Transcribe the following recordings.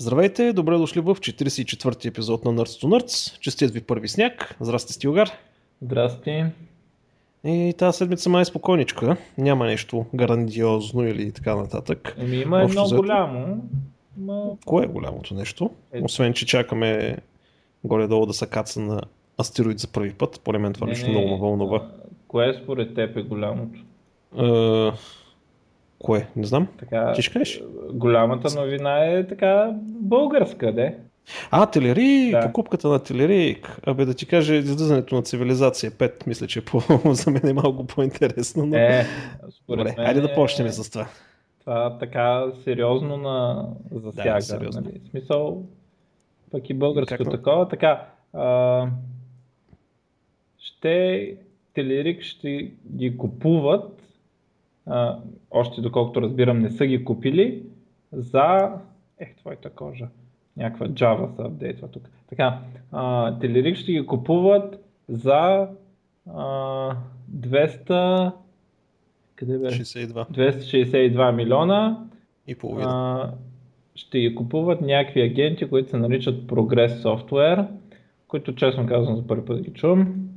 Здравейте, добре дошли в 44-ти епизод на Nerds to Nerds. Честит ви първи сняг. Здрасти, Стилгар. Здрасти. И тази седмица май е спокойничка. Няма нещо грандиозно или така нататък. Еми има едно взето- голямо. Ма... Кое е голямото нещо? Е. Освен, че чакаме горе-долу да се каца на астероид за първи път. Поред мен това Не, нещо не, много ме вълнува. Кое според теб е голямото? Е, кое? Не знам. Така, Ти ще кажеш? голямата новина е така българска, де? А, Телерик, Да. покупката на Телерик. Абе да ти кажа, излизането на цивилизация 5, мисля, че по, за мен е малко по-интересно. Но... Е, според Добре, мен айде да е- почнем с това. Това така сериозно на засяга. Да, сериозно. Нали? Смисъл, пък и българско Как такова. Така, а, ще Телерик ще ги купуват, а, още доколкото разбирам не са ги купили, за... Ех, твоята кожа. Някаква Java се апдейтва тук. Така, а, Телерик ще ги купуват за а, 200... Къде беше? 62 262 милиона и половина. а, ще ги купуват някакви агенти, които се наричат Progress Software, които честно казвам за първи път ги чувам.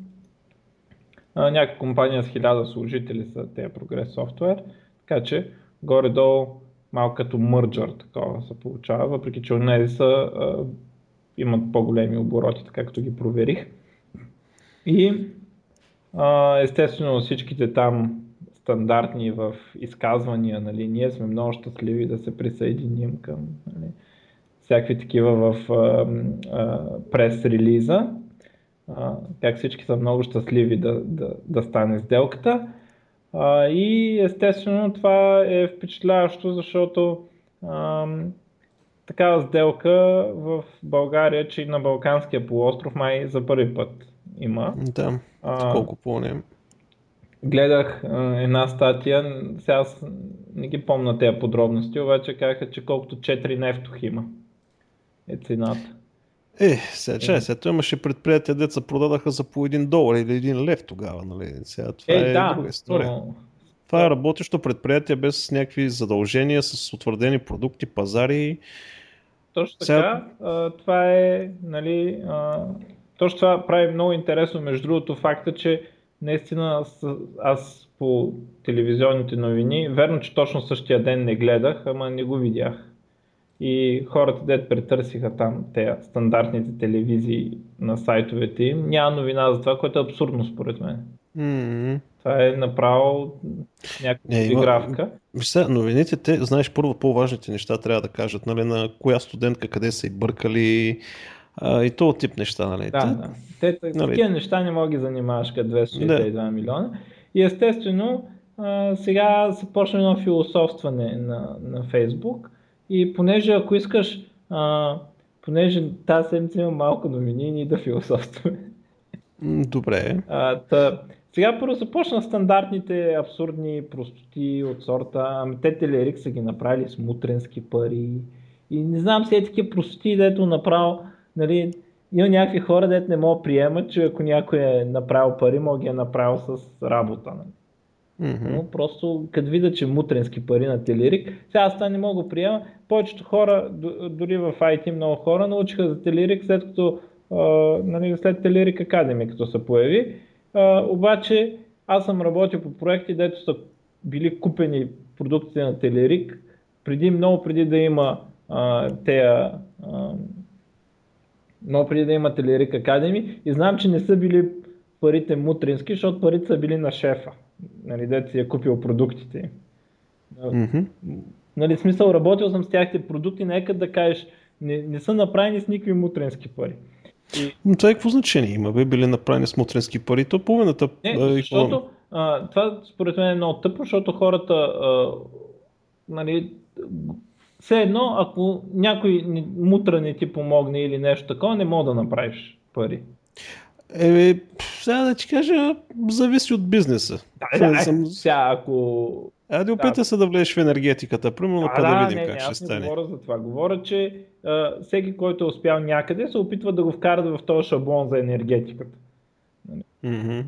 Някаква компания с 1000 служители са тези Progress Software, така че горе-долу малко като мърджър такова се получава, въпреки че онези са, имат по-големи обороти, така като ги проверих. И естествено всичките там стандартни в изказвания, нали, ние сме много щастливи да се присъединим към нали, всякакви такива в а, а, прес-релиза. А, как всички са много щастливи да, да, да стане сделката. А, и естествено това е впечатляващо, защото ам, такава сделка в България, че и на Балканския полуостров май за първи път има. Да, А, колко помням. Гледах а, една статия, сега аз не ги помня тези подробности, обаче казаха, че колкото 4 нефтох има е цената. Е, сега, чай, сега, той имаше предприятия, деца продадаха за по един долар или един лев тогава, нали? Сега това е, Е, да, друга история. но Това е работещо предприятие без някакви задължения, с утвърдени продукти, пазари. точно така, Сега- а, това е, нали, а, точно това прави много интересно, между другото, факта, че наистина с- аз по телевизионните новини, верно, че точно същия ден не гледах, ама не го видях. И хората, дет претърсиха там те стандартните телевизии на сайтовете им, няма новина за това, което е абсурдно според мен. М, Това е направо някаква Не. Виж сега, новините, те, знаеш, първо по-важните неща трябва да кажат, нали, на коя студентка къде са и бъркали а, и то тип неща, нали. Да, Те- да. Те, Нали. такива неща не мога ги занимаваш като 262 милиона. И естествено, а, сега започна едно философстване на, на Фейсбук. И понеже ако искаш, а, понеже тази седмица има малко новини, ние да философстваме. Добре. А, та, сега първо започна стандартните абсурдни простоти от сорта, ами те Телерик са ги направили с мутренски пари и не знам все такива простоти, дето направо, нали, има някакви хора, дето не могат да приемат, че ако някой е направил пари, мога ги е направил с работа. Нали. Мгм. Но просто като видя, че мутренски пари на Телерик, сега аз това не мога да приема. Повечето хора, дори в IT много хора, научиха за Телерик след като нали, след Телерик Academy, като се появи. А, обаче аз съм работил по проекти, дето са били купени продуктите на Телерик, преди, много преди да има а, тея, а, много преди да има Телерик Academy и знам, че не са били парите мутрински, защото парите са били на шефа, нали, дето си е купил продуктите. Мгм. Нали, смисъл, работил съм с тяхните продукти, нека да кажеш, не, не са направени с никакви мутренски пари. И, Но това е какво значение има? Бе били направени смотренски пари, то половината... не, и защото а, това според мен е много тъпо, защото хората, а, нали, все едно, ако някой мутра не ти помогне или нещо такова, не мога да направиш пари. Е, пф, сега да ти кажа, зависи от бизнеса. Да, Не да, съм- сега, ако Айде опитай се да влезеш в енергетиката, примерно, па да, видим не, как не, ще аз не стане. говоря за това. Говоря, че а, всеки, който е успял някъде, се опитва да го вкарат в този шаблон за енергетиката. Мгм.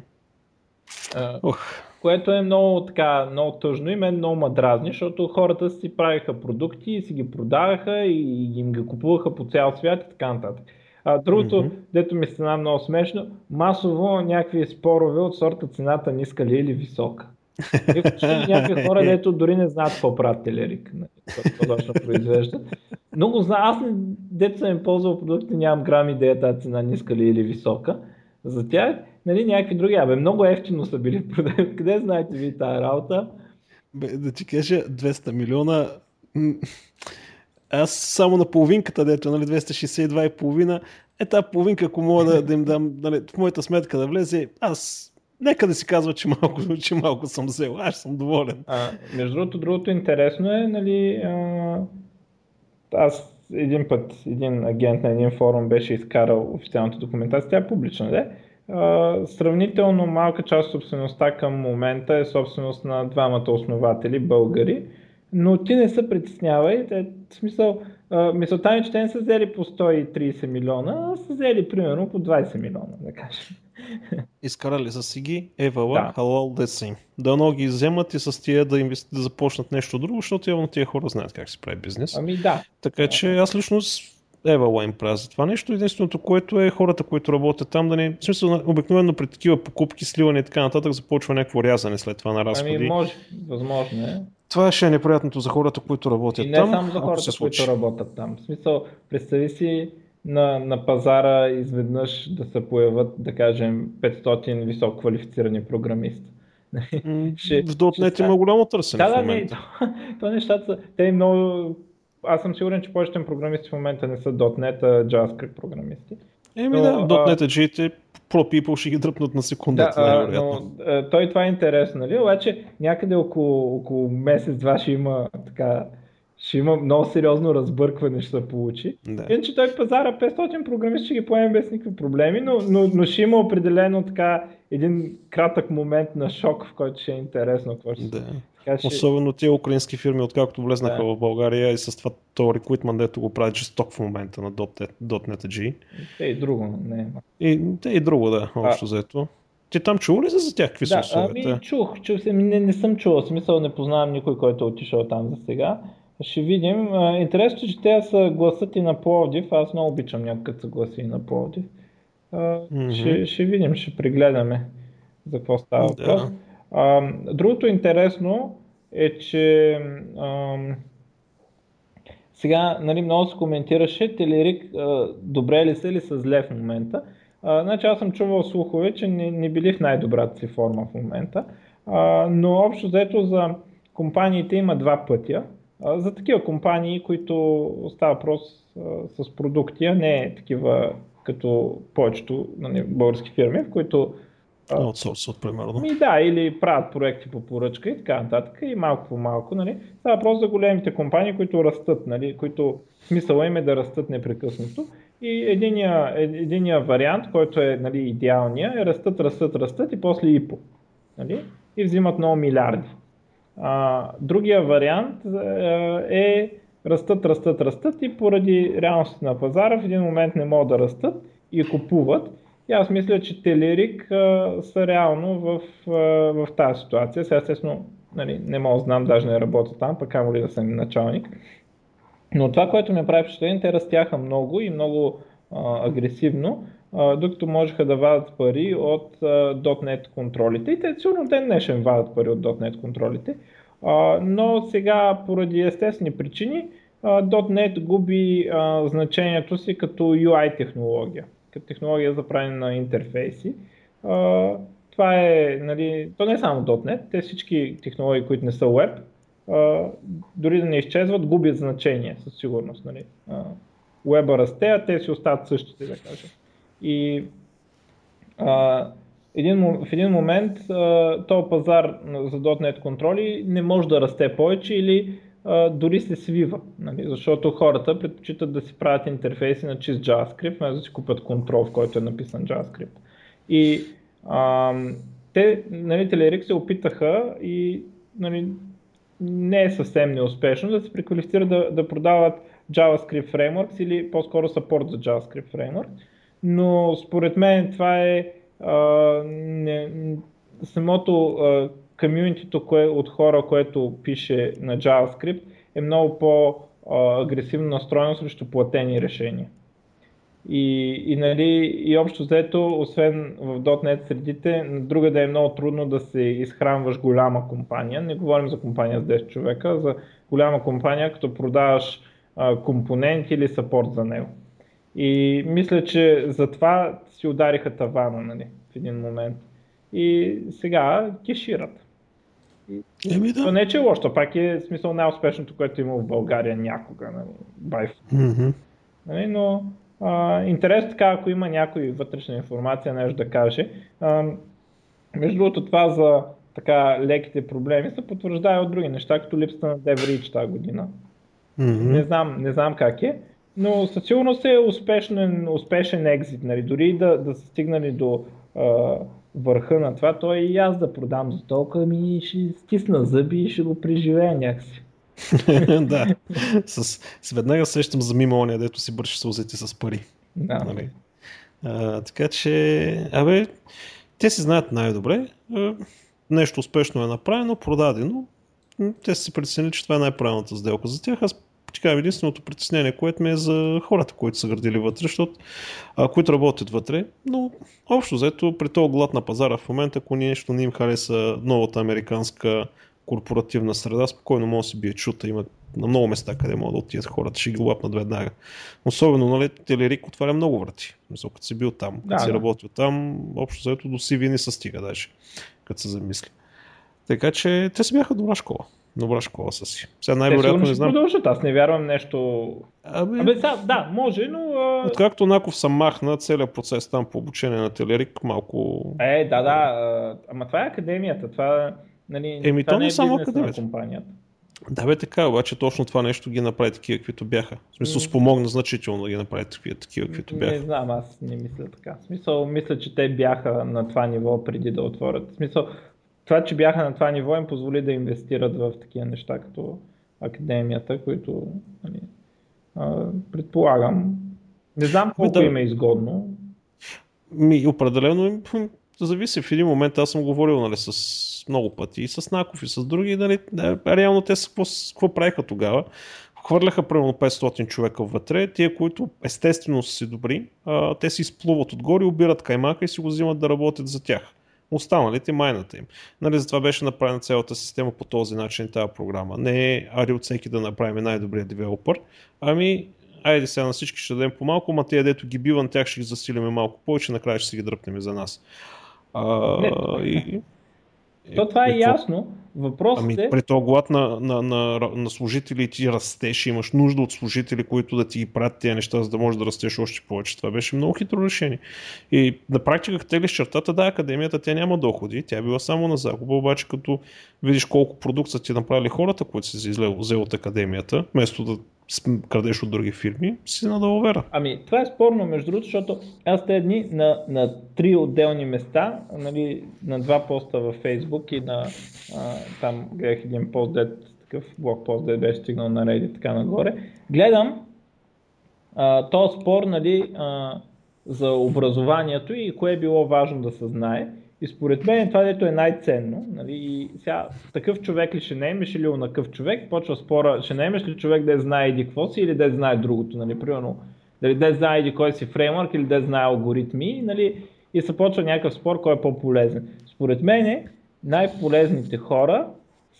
А, Ох, което е много така, много тъжно и мен много ма дразни, защото хората си правиха продукти и си ги продаваха и им ги купуваха по цял свят и така нататък. А другото, mm-hmm. дето ми стана много смешно, масово някакви спорове от сорта цената ниска ли или висока. И някакви хора, дето дори не знаят какво правят телерик, нали, какво точно произвеждат. Много зна, аз не, дето съм им ползвал продукти, нямам грам идея тази цена ниска ли или висока. За тях, нали, някакви други, абе, много ефтино са били продукти. Къде знаете ви тази работа? Бе, да ти кажа, 200 милиона аз само на половинката, дето, нали, 262,5, е тази половинка, ако мога да, да им дам нали, в моята сметка да влезе, аз нека да си казва, че малко, че малко съм взел, аз съм доволен. А, между другото, другото интересно е, нали, а, аз един път, един агент на един форум беше изкарал официалната документация, тя е публична, да? Сравнително малка част от собствеността към момента е собственост на двамата основатели, българи, но ти не се притеснявай, те, в смисъл, мисълта ми, че те не са взели по 130 милиона, а са взели примерно по 20 милиона, да кажем. Изкарали са си ги, евала, да. халал, деца им. Дано ги вземат и с тия да, инвести... да започнат нещо друго, защото явно тия хора знаят как се прави бизнес. Ами да. Така че аз лично Евала им правя за това нещо. Единственото, което е хората, които работят там, да не. В смисъл, обикновено при такива покупки, сливане и така нататък, започва някакво рязане след това на разходи. Ами може, възможно е. Това ще е неприятното за хората, които работят и не там. Само за хората, които работят там. В смисъл, представи си на, на пазара изведнъж да се появят, да кажем, 500 високо квалифицирани програмисти. ще, в .NET има голямо търсене да. Да, не, то, то нещата са, те много, аз съм сигурен, че повечето програмисти в момента не са .NET, JavaScript програмисти. Еми да, .NET G-те Pro People ще ги дръпнат на секундата. Да, но, той това е интересно, нали? Обаче някъде около, около месец-два ще има така ще има много сериозно разбъркване, ще се получи. Да. Иначе той пазара 500 програмисти ще ги поеме без никакви проблеми, но, но, но ще има определено така един кратък момент на шок, в който ще е интересно какво ще да. Така, ще... Особено тези украински фирми, откакто влезнаха да. в България и с това то реквитмент, дето го прави жесток в момента на .NET G. Те и друго, не. И, те и друго, да, общо заето. Ти там чува ли за, за тях какви да, са Ами чух, чух се, не, не съм чувал, смисъл не познавам никой, който е отишъл там за сега. Ще видим. Интересно, че те са гласът и на Пловдив. Аз много обичам някакъв са гласи и на Пловдив. Mm-hmm. Ще, ще видим, ще прегледаме за какво става въпрос. Да. другото интересно е, че ам, сега нали, много се коментираше Телерик а, добре ли са или са зле в момента. А, значи аз съм чувал слухове, че не, не били в най-добрата си форма в момента, а, но общо взето за компаниите има два пътя за такива компании, които става въпрос с продукти, а не такива като повечето нали, български фирми, в които Аутсорсът, примерно. Ми да, или правят проекти по поръчка и така нататък, и малко по малко. Нали. Става въпрос за големите компании, които растат, нали, които смисъла им е да растат непрекъснато. И единия, единия вариант, който е нали, идеалния, е растат, растат, растат и после ИПО. Нали, и взимат много милиарди. А, другия вариант е, е растат, растат, растат и поради реалността на пазара в един момент не могат да растат и купуват. И аз мисля, че Телерик а, са реално в, а, в тази ситуация. Сега естествено нали, не мога да знам, даже не работя там, пък камо ли да съм началник. Но това, което ми прави впечатление, те растяха много и много а, агресивно, докато можеха да вадат пари от .NET контролите. И те сигурно те днешен вадат пари от .NET контролите. Но сега поради естествени причини .NET губи значението си като UI технология, като технология за правене на интерфейси. Това е, нали, то не е само .NET, те всички технологии, които не са web, дори да не изчезват, губят значение със сигурност. Нали. Уеба расте, а те си остават същите, да кажем. И а, един, в един момент този пазар за .NET контроли не може да расте повече или а, дори се свива, нали? защото хората предпочитат да си правят интерфейси на чист JavaScript, вместо да си купят контрол, в който е написан JavaScript. И а, те, нали, Telerik се опитаха и нали, не е съвсем неуспешно да се преквалифицират да, да продават JavaScript Frameworks или по-скоро support за JavaScript Framework. Но според мен това е а, не, самото а, комьюнитито от хора, което пише на JavaScript е много по-агресивно настроено срещу платени решения. И, и, нали, и общо взето, освен в .NET средите, друга да е много трудно да се изхранваш голяма компания. Не говорим за компания с 10 човека, за голяма компания, като продаваш а, компонент или сапорт за него. И мисля, че затова си удариха тавана нали, в един момент. И сега кешират. Еми да. То не че е лошо, пак е смисъл най-успешното, което има в България някога. Нали, by Mm-hmm. Нали, но а, интересно така, ако има някой вътрешна информация, нещо да каже. А, между другото, това за така леките проблеми се потвърждава от други неща, като липсата на DevReach тази година. Mm-hmm. Не знам, не знам как е, но със сигурност е успешен, успешен екзит. Нали? Дори да, да са стигнали до а, върха на това, той и аз да продам за толкова ми ще стисна зъби и ще го преживея някакси. да. С, с веднага сещам за мима ония, дето си бърши сълзите с пари. Да. Нали? А, така че, абе, те си знаят най-добре. Нещо успешно е направено, продадено. Те са си преценили, че това е най-правилната сделка за тях. Аз така единственото притеснение, което ми е за хората, които са градили вътре, защото, а, които работят вътре, но общо взето при този глад на пазара в момента, ако нещо не им хареса новата американска корпоративна среда, спокойно може да си бие чута, има на много места, къде могат да отидат хората, ще ги лапнат веднага. Особено, нали, Телерик отваря много врати. Мисъл, като си бил там, като Да, си да. работил там, общо заето до CV не се стига даже, като се замисли. Така че те си бяха добра школа. Добра школа са си. Сега най-вероятно не знам. продължат, аз не вярвам нещо... Абе, Абе, сега, да, може, но... А... Откакто Наков съм махна целият процес там по обучение на Телерик, малко... Е, да, да, ама това е академията, това, нали, Еми, това то не не е само на академията. компанията. Да бе така, обаче точно това нещо ги направи такива, каквито бяха. В смисъл спомогна значително да ги направи такива, такива каквито Не бяха. знам, аз не мисля така. В смисъл, мисля, че те бяха на това ниво преди да отворят. В смисъл, това, че бяха на това ниво им позволи да инвестират в такива неща, като академията, които нали, а, предполагам. Не знам колко да. им е изгодно. Ми, определено им зависи. В един момент аз съм говорил нали, с много пъти и с Наков и с други. Нали, да, реално те са, какво, какво правиха тогава? Хвърляха примерно 500 човека вътре, тия, които естествено са си добри, а, те си изплуват отгоре, обират каймака и си го взимат да работят за тях. Останалите майната им. Нали, затова беше направена цялата система по този начин тази програма. Не е ари от всеки да направим най-добрия девелопър, ами айде сега на всички ще дадем по-малко, ма тези дето ги бивам, тях ще ги засилиме малко повече, накрая ще си ги дръпнем за нас. А, Не, и, То това е какво? ясно. Въпросът Ами е... при този глад на, на, на, на служители ти растеш, имаш нужда от служители, които да ти ги правят тези неща, за да можеш да растеш още повече. Това беше много хитро решение. И на практика, теглиш чертата, да, академията тя няма доходи, тя е била само на загуба, обаче като видиш колко продукт са ти направили хората, които си взел, взел от академията, вместо да крадеш от други фирми, си на далавера. Ами, това е спорно, между другото, защото аз тези дни на, на три отделни места, нали, на два поста във Фейсбук и на а, там гледах един пост, дет, такъв блог пост, дет беше стигнал на Reddit така нагоре. Гледам а, този спор нали, а, за образованието и кое е било важно да се знае. И според мен това, дето е най-ценно, нали, и сега такъв човек ли ще наемеш или онакъв човек, почва спора, ще наемеш ли човек да знае еди какво си или да знае другото, нали, примерно, дали да знае еди кой си фреймворк или да знае алгоритми, нали, и се почва някакъв спор, кой е по-полезен. Според мен най-полезните хора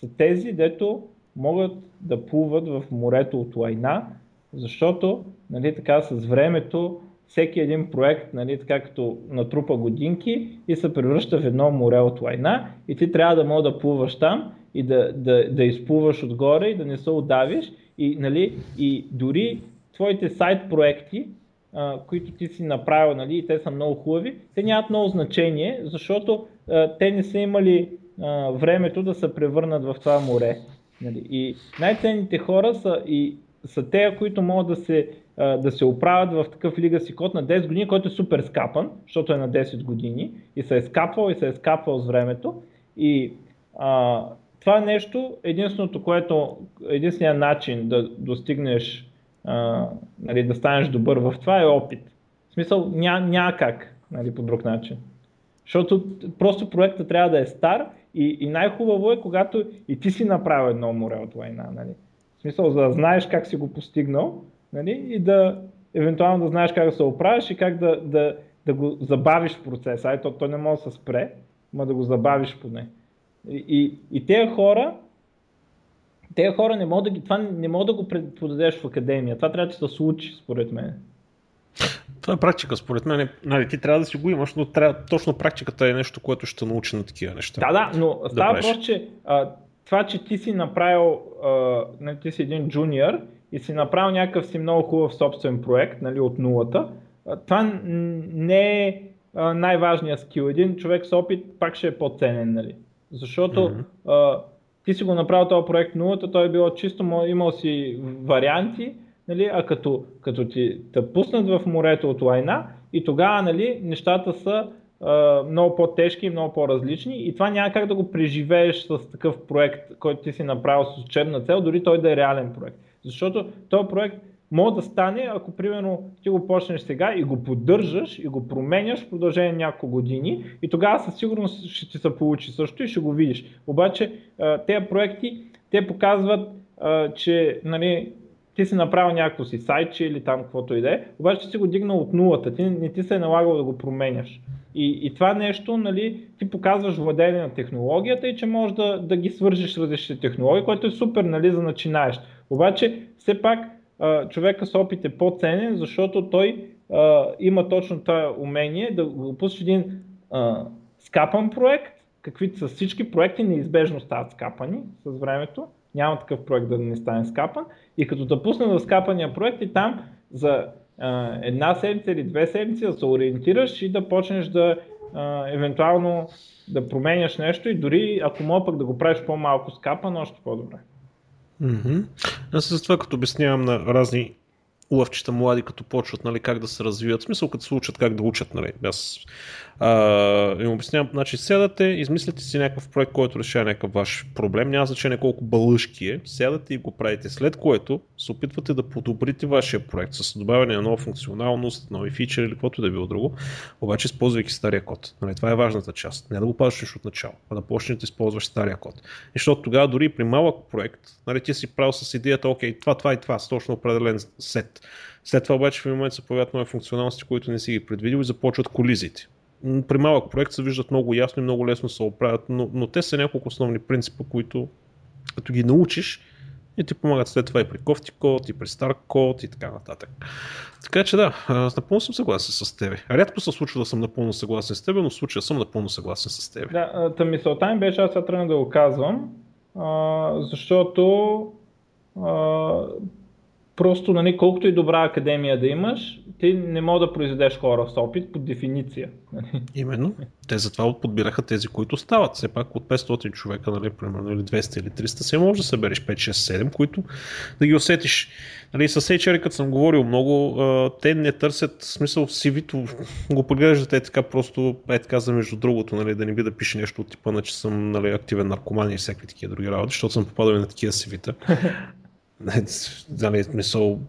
са тези, дето могат да плуват в морето от лайна, защото нали, така, с времето всеки един проект, нали, така като натрупа годинки и се превръща в едно море от лайна и ти трябва да можеш да плуваш там и да, да, да изплуваш отгоре и да не се удавиш и, нали, и дори твоите сайт проекти, които ти си направил нали, и те са много хубави, те нямат много значение, защото а, те не са имали а, времето да се превърнат в това море. Нали. И най-ценните хора са и са те, които могат да се, да се оправят в такъв лига си код на 10 години, който е супер скапан, защото е на 10 години и се е скапвал и се е скапвал с времето. И а, това нещо, единственото, което, единственият начин да достигнеш, а, нали, да станеш добър в това е опит. В смисъл ня, няма как нали, по друг начин. Защото просто проектът трябва да е стар И, и най-хубаво е, когато и ти си направил едно море от лайна. Нали? Смисъл, за да знаеш как си го постигнал нали? и да евентуално да знаеш как да се оправиш и как да, да, да го забавиш в процеса. Ай, то, той не може да се спре, но да го забавиш поне. И, и, и тези хора, тези хора не могат да ги, това не могат да го преподадеш в академия. Това трябва да се случи, според мен. Това е практика, според мен. Нали, ти трябва да си го имаш, но трябва, точно практиката е нещо, което ще научи на такива неща. Да, да, но да става просто, че а, това, че ти си направил, а, нали, ти си един джуниор и си направил някакъв си много хубав собствен проект нали, от нулата, а, това не е най-важният скил. Един човек с опит пак ще е по-ценен. Нали? Защото mm-hmm. а, ти си го направил този проект нулата, той е било чисто, имал си варианти, нали, а като, като ти те пуснат в морето от лайна и тогава нали, нещата са много по-тежки и много по-различни и това няма как да го преживееш с такъв проект, който ти си направил с учебна цел, дори той да е реален проект. Защото този проект може да стане, ако примерно ти го почнеш сега и го поддържаш и го променяш в продължение на няколко години и тогава със сигурност ще ти се получи също и ще го видиш. Обаче тези проекти, те показват, че нали, ти си направил някакво си сайтче или там каквото и да е, обаче ти си го дигнал от нулата, ти не ти се е налагало да го променяш. И, и това нещо, нали, ти показваш владение на технологията и че можеш да, да ги свържиш с различните технологии, което е супер, нали, за начинаеш. Обаче, все пак, човека с опит е по-ценен, защото той а, има точно това умение да го един а, скапан проект, каквито са всички проекти, неизбежно стават скапани с времето. Няма такъв проект да не стане скапан. И като да пусна в скапания проект и там за една седмица или две седмици да се ориентираш и да почнеш да евентуално да променяш нещо и дори ако мога пък да го правиш по-малко скапан, още по-добре. Mm-hmm. Аз за това като обяснявам на разни лъвчета млади, като почват нали, как да се развиват, в смисъл като се учат как да учат. Нали. Аз а, им обяснявам, значи сядате, измислите си някакъв проект, който решава някакъв ваш проблем, няма значение колко балъшки е, сядате и го правите, след което се опитвате да подобрите вашия проект с добавяне на нова функционалност, нови фичери или каквото да е било друго, обаче използвайки стария код. Нали, това е важната част. Не да го пазиш от начало, а да почнете да използваш стария код. Защото тогава дори при малък проект, нали, ти си правил с идеята, окей, това, това и това, с точно определен сет. След това обаче в момента се появяват нови функционалности, които не си ги предвидил и започват колизиите при малък проект се виждат много ясно и много лесно се оправят, но, но те са няколко основни принципа, които като ги научиш и ти помагат след това и при кофти код, и при стар код и така нататък. Така че да, напълно съм съгласен с тебе. Рядко се случва да съм напълно съгласен с теб, но в случая съм напълно съгласен с теб. Да, та мисълта ми беше, аз сега тръгна да го казвам, защото просто, нали, колкото и добра академия да имаш, ти не мога да произведеш хора с опит по дефиниция. Нали? Именно. Те затова подбираха тези, които стават. Все пак от 500 човека, нали, примерно, или 200 или 300, се може да събереш 5, 6, 7, които да ги усетиш. Нали, с HR, като съм говорил много, те не търсят смисъл CV-то, го поглеждат е така просто, е така за между другото, нали, да не би да пише нещо от типа на, че съм нали, активен наркоман и всякакви такива други работи, защото съм попадал на такива CV-та. нали, смисъл,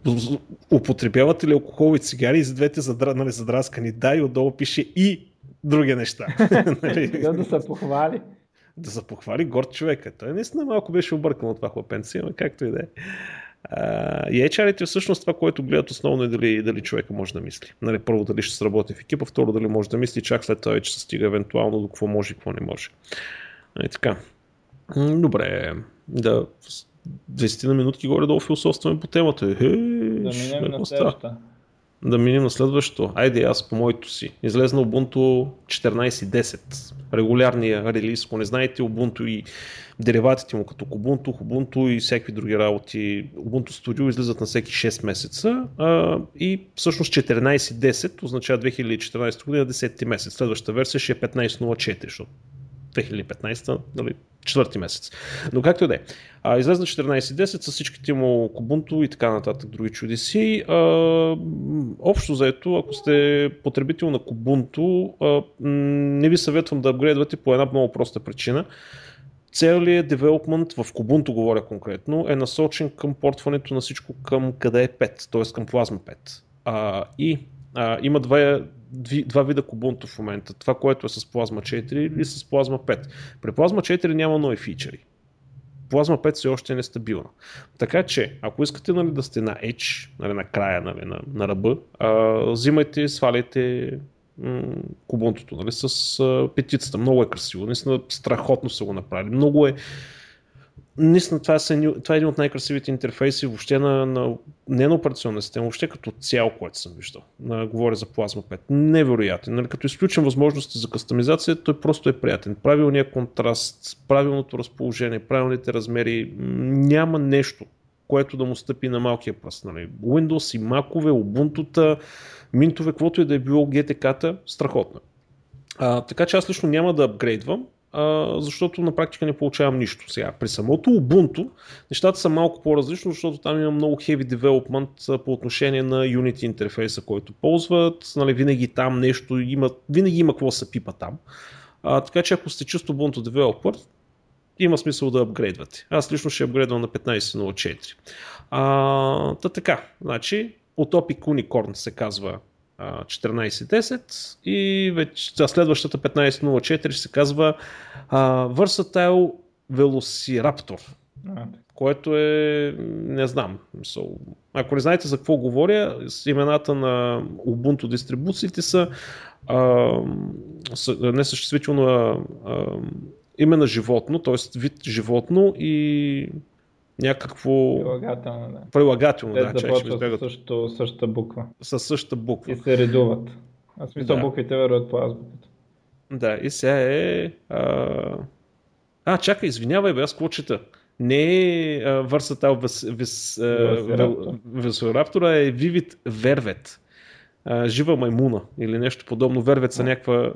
употребявате ли алкохол и цигари, за двете задра, нали, задраскани да и отдолу пише и други неща. нали? да се похвали. Да се похвали горд човека. Той наистина малко беше объркан от това хлапенце, но както и да е. и HR-ите всъщност това, което гледат основно е дали, дали човека може да мисли. Нали, първо дали ще сработи в екипа, второ дали може да мисли, чак след това вече се стига евентуално до какво може и какво не може. И така. Добре, да 10 на минутки горе-долу философстваме по темата. Е, да минем на следващата. Да минем на следващото. Айде аз по моето си. Излезна Ubuntu 14.10. Регулярния релиз. Ако не знаете Ubuntu и дериватите му като Ubuntu, Ubuntu и всякакви други работи. Ubuntu Studio излизат на всеки 6 месеца а, и всъщност 14.10 означава 2014 година 10 месец. Следващата версия ще е 15.04, защото 2015, нали, четвърти месец. Но както и да е. Излезна 14.10 с всичките му Kubuntu и така нататък други чудеси. А, общо заето, ако сте потребител на а, не ви съветвам да апгрейдвате по една много проста причина. Целият девелопмент в Kubuntu говоря конкретно е насочен към портването на всичко към къде е 5, т.е. към Plasma 5. А, и А, има два, два вида Kubuntu в момента. Това, което е с Plasma 4 или с Plasma 5. При Plasma 4 няма нови фичери. Plasma 5 все още е нестабилна. Така че, ако искате нали, да сте на Edge, нали, на края, нали, на, на ръба, а, взимайте, сваляйте Кубунтото нали, с а, петицата. Много е красиво. Наистина страхотно са го направили. Много е Наистина това, това е един от най-красивите интерфейси въобще на, на, не на операционна система, въобще като цяло, което съм виждал. На, говоря за Plasma 5. Невероятен. Нали, като изключим възможности за кастомизация, той просто е приятен. Правилният контраст, правилното разположение, правилните размери, няма нещо, което да му стъпи на малкия пръст. Нали. Windows и Mac-ове, Ubuntu, Минтове, каквото и да е било GTK-та, страхотно. А, така че аз лично няма да апгрейдвам, защото на практика не получавам нищо. Сега, при самото Ubuntu нещата са малко по-различно, защото там има много heavy development по отношение на Unity интерфейса, който ползват. Нали, винаги там нещо има, винаги има какво се пипа там. А, така че ако сте чисто Ubuntu developer, има смисъл да апгрейдвате. Аз лично ще апгрейдвам на 15.04. А, та така, значи, Utopic Unicorn се казва 14.10 и вече следващата 15.04 ще се казва uh, Versatile Velociraptor. Което е, не знам, ако не знаете за какво говоря, с имената на Ubuntu дистрибуциите са uh, несъществително име на животно, т.е. вид животно и някакво... Прилагателно, да. Прилагателно, Те да. Чай, ще избегат... също, същата буква. Със същата буква. И се редуват. Аз смисъл да. буквите върват по азбуката. Да, и сега е... А, а чакай, извинявай бе, аз какво чета? Не е Versatile Velociraptor, а е Vivid Vervet. А, жива маймуна или нещо подобно. Вервет са някаква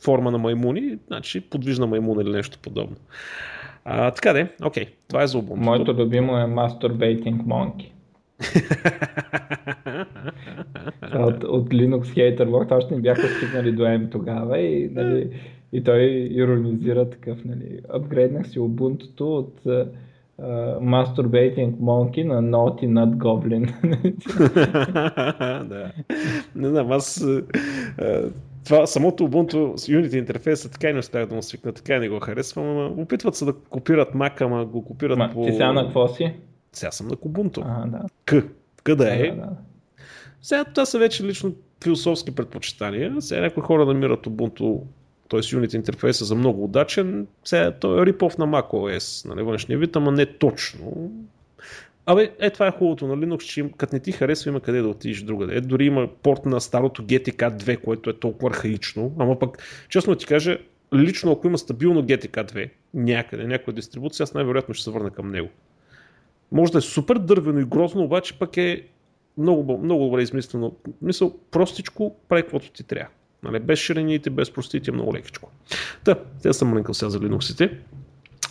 форма на маймуни, значи подвижна маймуна или нещо подобно. А, така де, окей, това е за Ubuntu. Моето любимо е Masturbating Monkey. от, от Linux Hater Log, още не бяха стигнали до M тогава и, нали, и той иронизира такъв, нали, апгрейднах си Ubuntu от uh, Masturbating Monkey на Naughty Nut Goblin. да. Не знам, аз това самото Ubuntu Unity интерфейса така и не успях да му свикна, така и не го харесвам, ама опитват се да копират Mac, ама го копират Ма, по... Ти сега на какво си? Сега съм на Ubuntu. Ага, да. К. Къде е? Да, да. Сега това са вече лично философски предпочитания. Сега някои хора намират Ubuntu, т.е. Unity интерфейса за много удачен. Сега той е рипов на macOS, нали, външния вид, ама не точно. Абе, е, това е хубавото на Linux, че като не ти харесва, има къде да отидеш другаде. Е, дори има порт на старото GTK 2, което е толкова архаично, ама пък, честно ти кажа, лично ако има стабилно GTK 2 някъде, някоя дистрибуция, аз най-вероятно ще се върна към него. Може да е супер дървено и грозно, обаче пък е много, много добре измислено. Мисъл, простичко прави каквото ти трябва. Нали, без ширените, без простите, много лекичко. Та, те съм мрънкал сега за Linux-ите.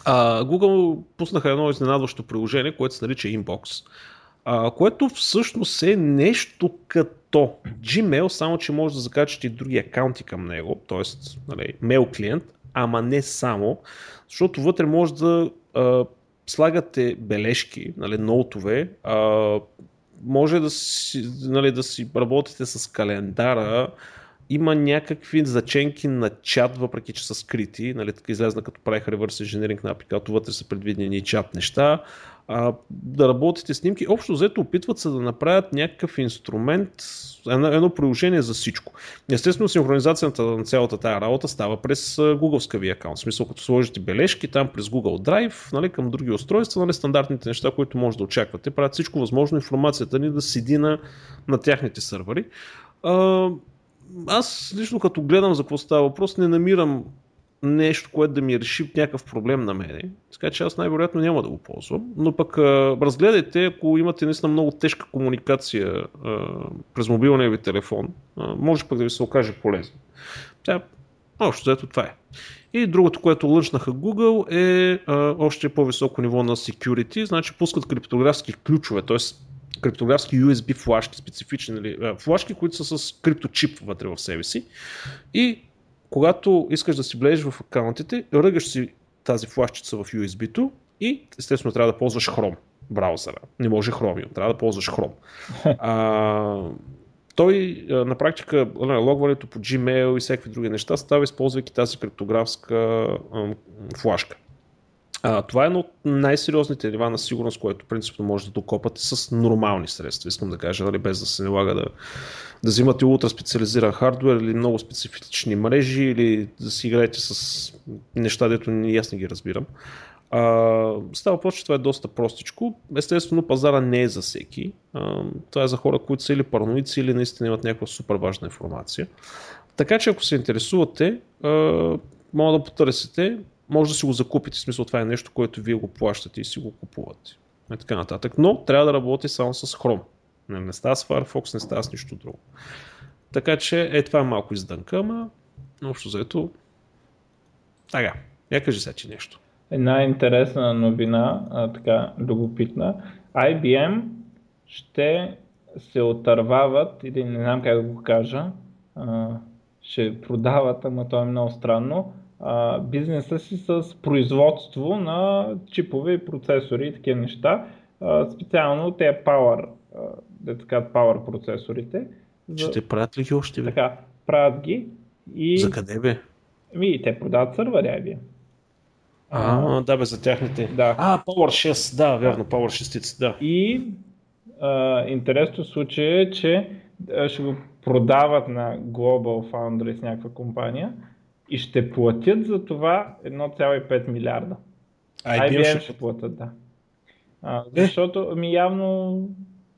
А, Google пуснаха едно изненадващо приложение, което се нарича Inbox, а, което всъщност е нещо като Gmail, само че може да закачате и други акаунти към него, т.е. Нали, мейл клиент, ама не само, защото вътре може да а, слагате бележки, нали, ноутове, а, може да си, нали, да си работите с календара, има някакви заченки на чат, въпреки че са скрити, нали, така излезна като правих реверс инженеринг на апликато, вътре са предвидени чат неща, а, да работите снимки. Общо взето опитват се да направят някакъв инструмент, едно, едно приложение за всичко. Естествено, синхронизацията на цялата тази работа става през Google ви акаунт. В смисъл, като сложите бележки там през Google Drive, нали, към други устройства, нали, стандартните неща, които може да очаквате. Правят всичко възможно информацията ни да седи на, на тяхните сървъри. Аз лично като гледам за какво става въпрос, не намирам нещо, което да ми реши някакъв проблем на мене. Така че аз най-вероятно няма да го ползвам. Но пък разгледайте, ако имате наистина много тежка комуникация през мобилния ви телефон, може пък да ви се окаже полезно. Тя, общо ето това е. И другото, което лънчнаха Google е още по-високо ниво на security, значи пускат криптографски ключове, т.е криптографски USB флашки, специфични, нали, флашки, които са с крипточип вътре в себе си. И когато искаш да си влезеш в акаунтите, ръгаш си тази флашчица в USB-то и естествено трябва да ползваш Chrome браузъра. Не може Chromium, трябва да ползваш Chrome. А, той на практика логването по Gmail и всякакви други неща става използвайки тази криптографска флашка. А, това е едно от най-сериозните нива на сигурност, което принципно може да докопате с нормални средства. Искам да кажа, нали, без да се налага да, да взимате ултра специализиран хардвер или много специфични мрежи или да си играете с неща, дето ни аз не ги разбирам. А, става въпрос, че това е доста простичко. Естествено, пазара не е за всеки. А, това е за хора, които са или параноици, или наистина имат някаква супер важна информация. Така че ако се интересувате, а, мога да потърсите, може да си го закупите, в смисъл това е нещо, което вие го плащате и си го купувате. И така нататък. Но трябва да работи само с Chrome. Не, не става с Firefox, не става с нищо друго. Така че е това е малко издънка, ама общо заето. Така, я кажи сега, че нещо. Една интересна новина, а, така любопитна. IBM ще се отървават, или не знам как да го кажа, а, ще продават, ама то е много странно, а, бизнеса си с производство на чипове и процесори и такива неща. А, специално те Power, да така Power процесорите. Ще те правят ли ги още? Бе? Така, правят ги. И... За къде бе? Ми, те продават сървъри IBM. А, да бе, за тяхните. Да. А, Power 6, да, верно, Power 6, да. И а, интересно случай е, че ще го продават на Global Foundries, някаква компания, и ще платят за това 1,5 милиарда. IBM, IBM ще... платят, да. А, е? защото ми явно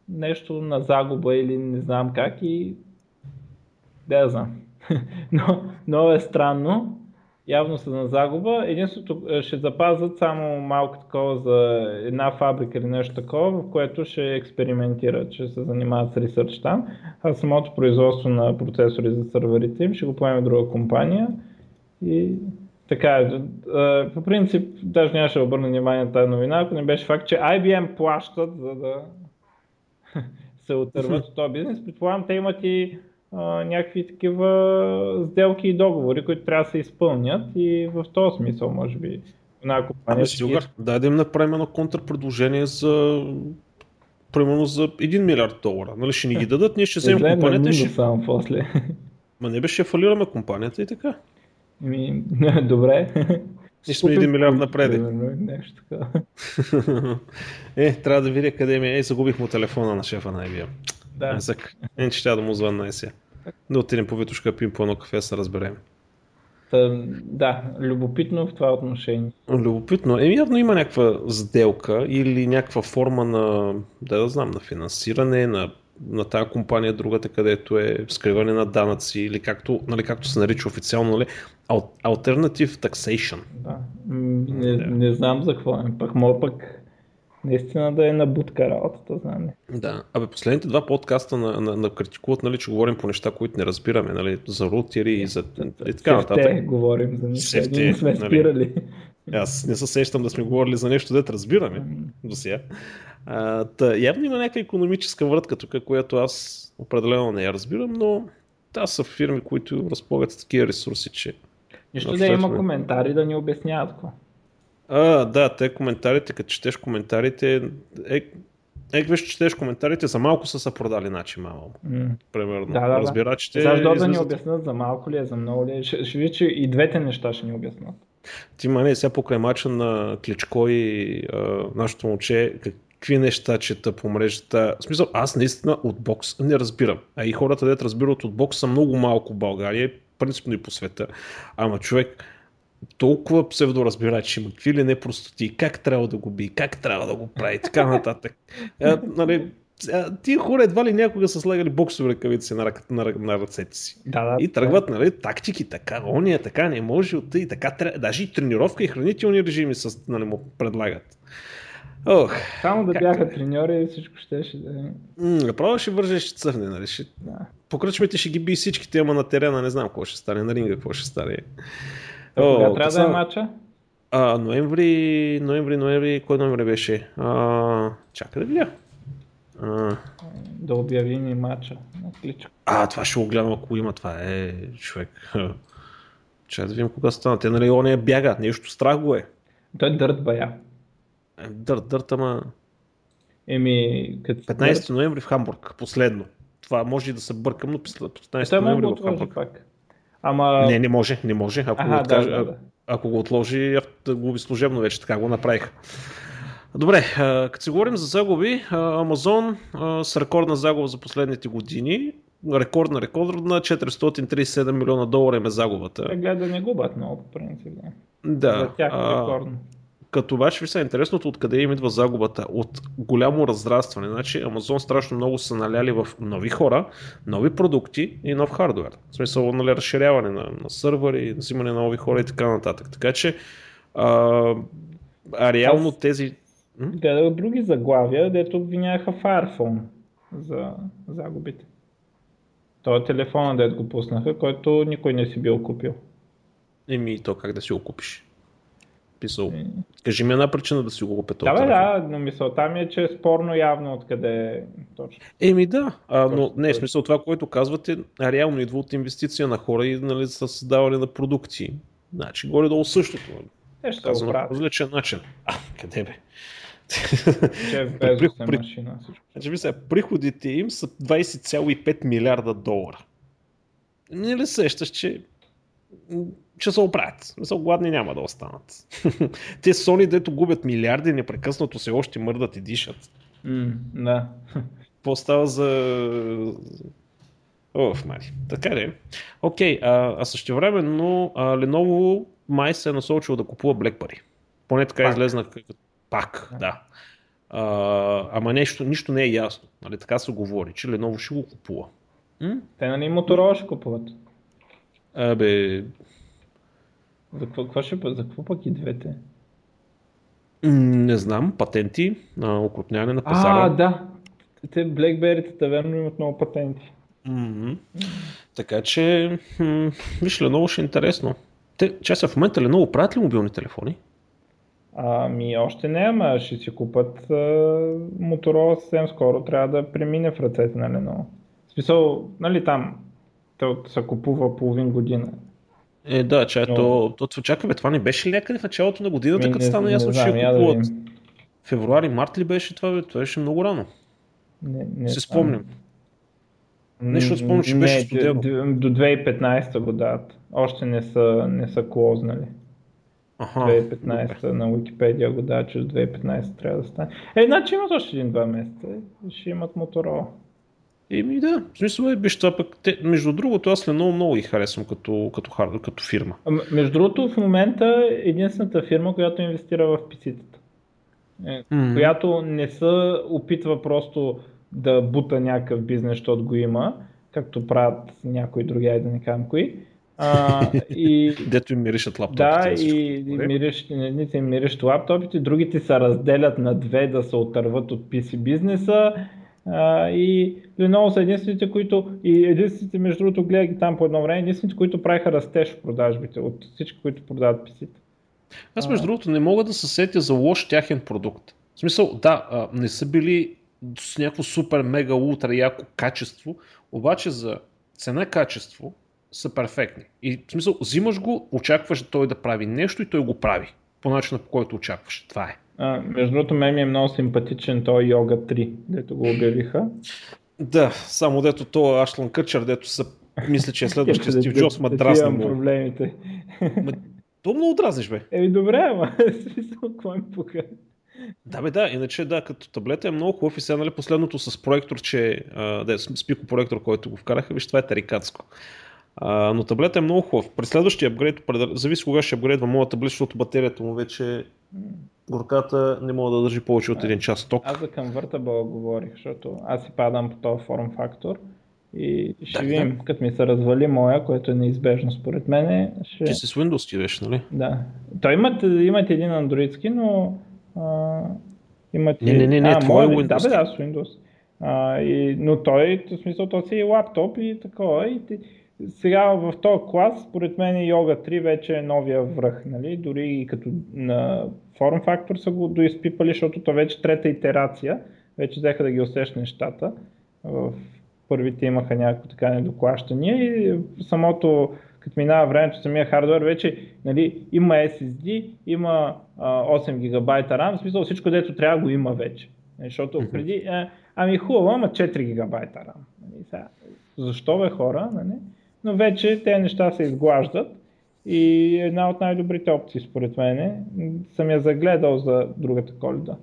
нещо на загуба или не знам как и да знам. но, но е странно. Явно са на загуба. Единството е, ще запазят само малко такова за една фабрика или нещо такова, в което ще експериментират, ще се занимават с ресърч там. А самото производство на процесори за сървърите им ще го поеме друга компания и така, по принцип, даже нямаше да обърна внимание на тази новина, ако не беше факт, че IBM плащат, за да се отърват от този бизнес. Предполагам, те имат и а, някакви такива сделки и договори, които трябва да се изпълнят и в този смисъл, може би, една компания... Ами, да, да им направим едно контрпредложение за примерно за 1 милиард долара. Нали, ще ни ги дадат, ние ще вземем компанията. Ще... Само после. Ма не беше фалираме компанията и така. Ми, добре. И сме един милиард напред. Нещо така. е, трябва да видя къде ми е. Ей, загубих му телефона на шефа на IBM. Да. Езък. Е, че ще да му звънна е сега. Да отидем по Витушка, пим по едно кафе, се разберем. Та, да, любопитно в това отношение. Любопитно. Еми явно има някаква сделка или някаква форма на, да, да знам, на финансиране, на на тази компания, другата, където е скриване на данъци или както, нали, както се нарича официално, нали, Alternative Taxation. Да. Не, да. не знам за какво е. Пък мога пък наистина да е на будка работата, знам. Да. Абе, последните два подкаста на, на, на критикуват, нали, че говорим по неща, които не разбираме, нали, за рутери и за и така нататък. Говорим за неща, не сме нали. спирали. Аз не се сещам да сме говорили за нещо, дето разбираме до сега. А, та, явно има някаква економическа вратка тук, която аз определено не я разбирам, но това са фирми, които разполагат с такива ресурси, че... Нищо да има коментари да ни обясняват какво. А, да, те коментарите, като четеш коментарите, е, е, виж, четеш коментарите, за малко са се продали, значи малко. Mm. Примерно. Да, да, Разбирачите. Защо да ни обяснат за малко ли е, за много ли е? Ще, ще че и двете неща ще ни обяснат. Ти ма не, сега покрай мача на Кличко и а, нашото момче, какви неща чета по мрежата. В смисъл, аз наистина от бокс не разбирам. А и хората, дето разбират от бокс са много малко в България, принципно и по света. Ама човек, толкова псевдоразбирачи има, какви ли не простоти, как трябва да го би, как трябва да го прави, така нататък. А, нали, тия хора едва ли някога са слагали боксови ръкавици на, рък, на, на ръцете си. Да, да, и тръгват, нали, тактики, така, ония, така, не може от и така, даже и тренировка и хранителни режими с, нали, му предлагат. Ох, Само да как... бяха треньори и всичко ще ще да е. Направо ще върже, ще цъфне, нали? Ще... Да. Покръчмите ще ги би всичките, ама на терена не знам какво ще стане, на ринга какво ще стане. О, кога трябва да е матча? А, ноември, ноември, ноември, кой ноември беше? А, чакай да видя. А... Да обявим и матча на А, това ще го гледам, ако има, това е човек. Чакай да видим кога стана. Те нали он бяга, нещо страх го е. Той е дърт бая. Дърт, дърт, ама... Еми, като 15 ноември в Хамбург, последно. това може и да се бъркам, но по Той 15 може ноември да в Хамбург. пак. Ама... Не, не може, не може. Ако, Аха, го, да, откаже, да, да. ако го отложи, губи служебно вече, така го направиха. Добре, като си говорим за загуби, а, Amazon а, с рекордна загуба за последните години, рекордна, рекордна, 437 милиона долара им е загубата. Те гледа да не губят много, по принцип. Да. За тях е рекордно. като обаче ви са интересното откъде им идва загубата. От голямо разрастване. Значи Amazon страшно много са наляли в нови хора, нови продукти и нов хардвер. В смисъл нали, разширяване на, на сървъри, взимане на нови хора и така нататък. Така че а, а реално Аз- тези... Гледах други заглавия, дето обвиняха Firephone за загубите. Той е телефона, дето го пуснаха, който никой не си бил купил. Еми то как да си го купиш? Писал. И- Кажи ми една причина да си го купя този Да, бе, да, но мисълта ми е, че е спорно явно откъде е точно. Еми да, а, но Точно, не, в точно. смисъл това, което казвате, реално идва от инвестиция на хора и нали, за създаване на продукти. Значи, горе-долу същото. Те ще Казано по оправят. различен начин. А, къде бе? Е При- машина. Значи, сега, приходите им са 20,5 милиарда долара. Не ли сещаш, че ще се оправят. Смисъл, гладни няма да останат. Те Sony, дето губят милиарди, непрекъснато се още мърдат и дишат. М, да. Какво става за... Оф, мари. Така ли? Окей, а, а също времено а, Lenovo май се е насочил да купува BlackBerry. Поне така Пак. излезна като- пак, да. А, ама нещо, нищо не е ясно. Нали, така се говори, че Lenovo ще го купува. М? Те нали Моторола ще купуват. Абе, За какво, какво ще, за какво пък и двете? не знам, патенти, а, окрупняване на пазара. А, да. Те BlackBerry-тата верно имат много патенти. Мгм. Така че, м- виж, Lenovo ще е интересно. Те, часа в момента Lenovo правят ли мобилни телефони? Ами още не, ама ще си купат Моторола съвсем скоро. Трябва да премине в ръцете на Lenovo. В смисъл, нали там, то се купува половин година. Е, да, че Но- то, то, бе, това не беше ли някъде в началото на годината, Ми, като не- стана ясно, че я да купуват. видим. Февруари, март ли беше това, бе? Това беше много рано. Не, не се спомням. Нещо спомням, че беше не, студено. д- До 2015 го дават. Още не са, не са клознали. Аха. 2015 на Wikipedia го дава, че до 2015 трябва да стане. Е, значи имат още един-два месеца. Ще имат Моторола. Еми да, в смисъл е, биш това пък, те, между другото, аз Lenovo много ги харесвам като, като, хар, като фирма. А, Между другото, в момента е единствената фирма, която инвестира в PC-тата. Е, Мгм. Която не се опитва просто да бута някакъв бизнес, защото го има, както правят някои други, да не кажем кои. А, и, Дето им миришат лаптопите. да, всичко. и, и Добре. мириш, едните им мириш лаптопите, другите се разделят на две да се отърват от PC бизнеса. А, и Lenovo са единствените, които, и единствените, между другото, гледах ги там по едно време, единствените, които правиха растеж в продажбите от всички, които продават PC-та. Аз между другото не мога да се сетя за лош тяхен продукт. В смисъл, да, а, не са били с някакво супер, мега, ултра яко качество, обаче за цена-качество са перфектни. И в смисъл, взимаш го, очакваш той да прави нещо и той го прави. По начина по който очакваш. Това е. А, между другото, мен ми е много симпатичен той Йога 3, дето го обявиха. Да, само дето то Ашлан Къчър, дето са, мисля, че е следващия Стив Джобс, ма имам много. проблемите. Ма, То много дразниш, бе. Еми добре, ама смисъл, какво им пука? Да, бе, да, иначе да, като таблета е много хубав и сега, нали, последното с проектор, че, а, да, с пико проектор, който го вкараха, виж, това е тарикатско. А, но таблета е много хубав. При следващия апгрейд, зависи кога ще апгрейдва моят таблет, защото батерията му вече горката не мога да държи повече от един час ток. Аз за Convertible говорих, защото аз си падам по този форм фактор и ще Да, видим, като ми се развали моя, което е неизбежно според мен, ще... Ти си с Windows ти беше, нали? Да. Той имат, имат един андроидски, но а, имат Не, не, не, не, а, твой моя- е Да, бе, Windows. да, с Windows. А, и, но той, в смисъл, то си е лаптоп и такова. И сега в този клас, според мен Yoga 3 вече е новия връх, нали? Дори и като на Form Factor са го доизпипали, защото то вече трета итерация, вече взеха да ги усещат нещата. В първите имаха някакво така недоклащания и самото, като минава времето, самия хардвер вече нали, има SSD, има а, 8 гигабайта RAM, в смисъл всичко, дето трябва го има вече. Нали, Защото преди, а, ами хубаво, ама 4 гигабайта RAM. Нали, защо бе хора, нали? Но вече те неща се изглаждат и една от най-добрите опции според мен съм я загледал за другата коледа.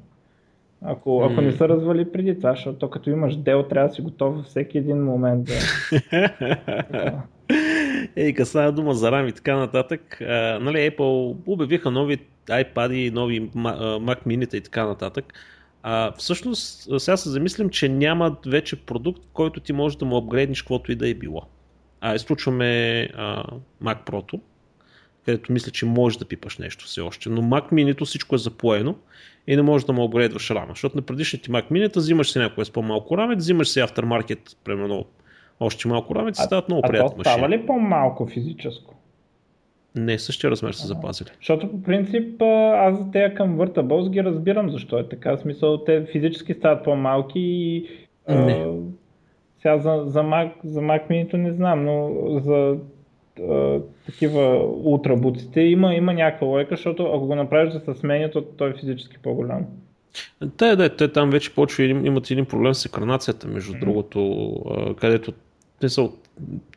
Ако, ако не се развали преди това, защото като имаш дел, трябва да си готов във всеки един момент. Да... Ей, касава дума за RAM и така нататък. А, нали, Apple обявиха нови iPad, нови Mac mini и така нататък. А, всъщност, сега се замислям, че няма вече продукт, който ти може да му апгрейднеш каквото и да е било. А, изключваме а, Mac Pro, където мисля, че можеш да пипаш нещо все още. Но Mac mini всичко е запоено и не можеш да му апгрейдваш рама. Защото на предишните Mac mini взимаш си някое с по-малко раме, взимаш си aftermarket, примерно още малко раме, ти стават много приятни машини. става ли по-малко физическо? Не, същия размер са запазили. Защото по принцип аз за тея към Vъртабълс ги разбирам защо е така. В смисъл те физически стават по-малки и не. Сега за, за, Mac, за Mac Mini не знам, но за а, такива ултрабуците има, има някаква лойка, защото ако го направиш да се сменя, то той е физически по-голям. Те, да, те там вече почва имат един проблем с екранацията, между mm-hmm. другото, където са,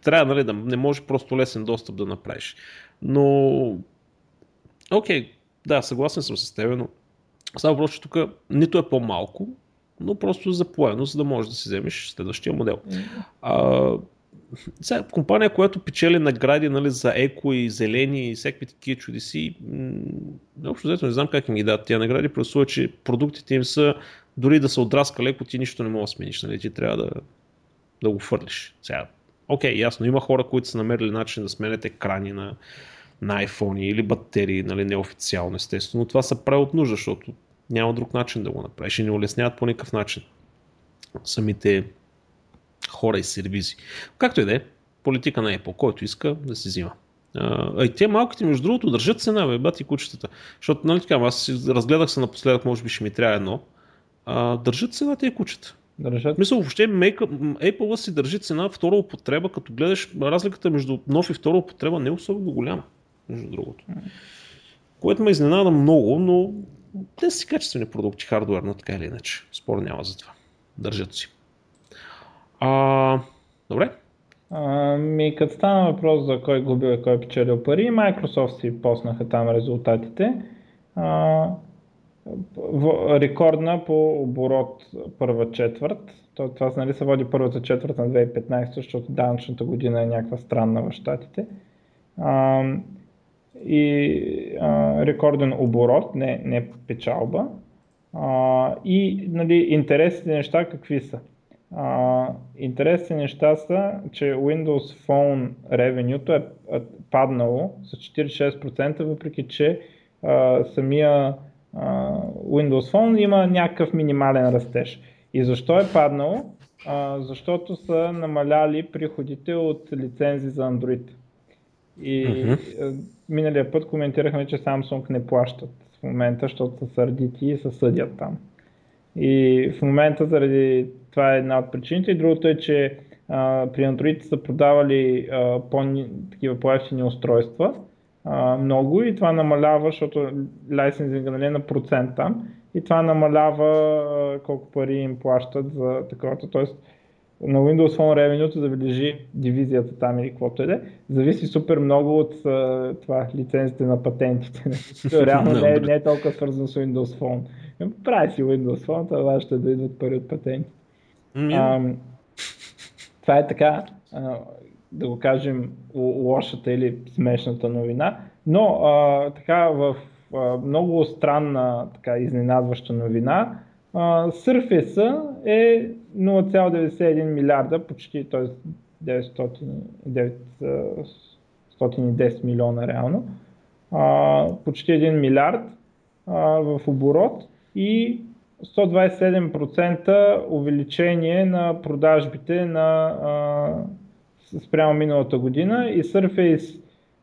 трябва нали, да не може просто лесен достъп да направиш. Но, окей, да, съгласен съм с теб, но става въпрос, че тук нито е по-малко, но просто запоено, за да можеш да си вземеш следващия модел. А, сега, компания, която печели награди нали, за еко и зелени и всякакви такива чудеси, общо взето не знам как им ги дадат тия награди, просто че продуктите им са, дори да се отраска леко, ти нищо не можеш да смениш, нали, ти трябва да, да го фърлиш. Сега, окей, ясно, има хора, които са намерили начин да сменят екрани на, на iPhone или батерии, нали, неофициално естествено, но това са прави от нужда, защото няма друг начин да го направиш и не улесняват по никакъв начин самите хора и сервизи. Както и да е, политика на Apple, който иска да си взима. А, и те малките, между другото, държат цена, бе, бати кучетата. Защото, нали така, аз разгледах се напоследък, може би ще ми трябва едно. А, държат цена тези кучета. Държат. Мисля, въобще Apple си държи цена втора употреба, като гледаш разликата между нов и втора употреба не е особено голяма, между другото. Което ме изненада много, но те си качествени продукти, хардуерно, така или иначе. Спор няма за това. Държат си. А, добре. Ми, като стана въпрос за кой губил и кой печелил пари, Microsoft си поснаха там резултатите. А, в, рекордна по оборот първа четвърт. Това нали, се води първата четвърт на 2015, защото данъчната година е някаква странна в щатите. И а, рекорден оборот, не, не печалба. А, и нали, интересните неща какви са? А, интересни неща са, че Windows Phone revenue е паднало с 46%, въпреки че а, самия а, Windows Phone има някакъв минимален растеж. И защо е паднало? А, защото са намаляли приходите от лицензи за Android. И mm-hmm. миналия път коментирахме, че Samsung не плащат в момента, защото са сърдити и се съдят там. И в момента заради това е една от причините. И другото е, че а, при Android са продавали а, по, такива по-ефтини устройства а, много и това намалява, защото лайсензинга нали, е на процент там и това намалява а, колко пари им плащат за такова. Тоест на Windows Phone Revenue да бележи дивизията там или каквото е да зависи супер много от а, това лицензите на патентите. Реално не, е, не е толкова свързано с Windows Phone. Прави си Windows Phone, това ще да идват пари от патенти. А, това е така, а, да го кажем, лошата или смешната новина, но а, така в а, много странна, така изненадваща новина, а, Surface е 0,91 милиарда, почти, т.е. 910 милиона реално, а, почти 1 милиард а, в оборот и 127% увеличение на продажбите на, а, спрямо миналата година и Surface,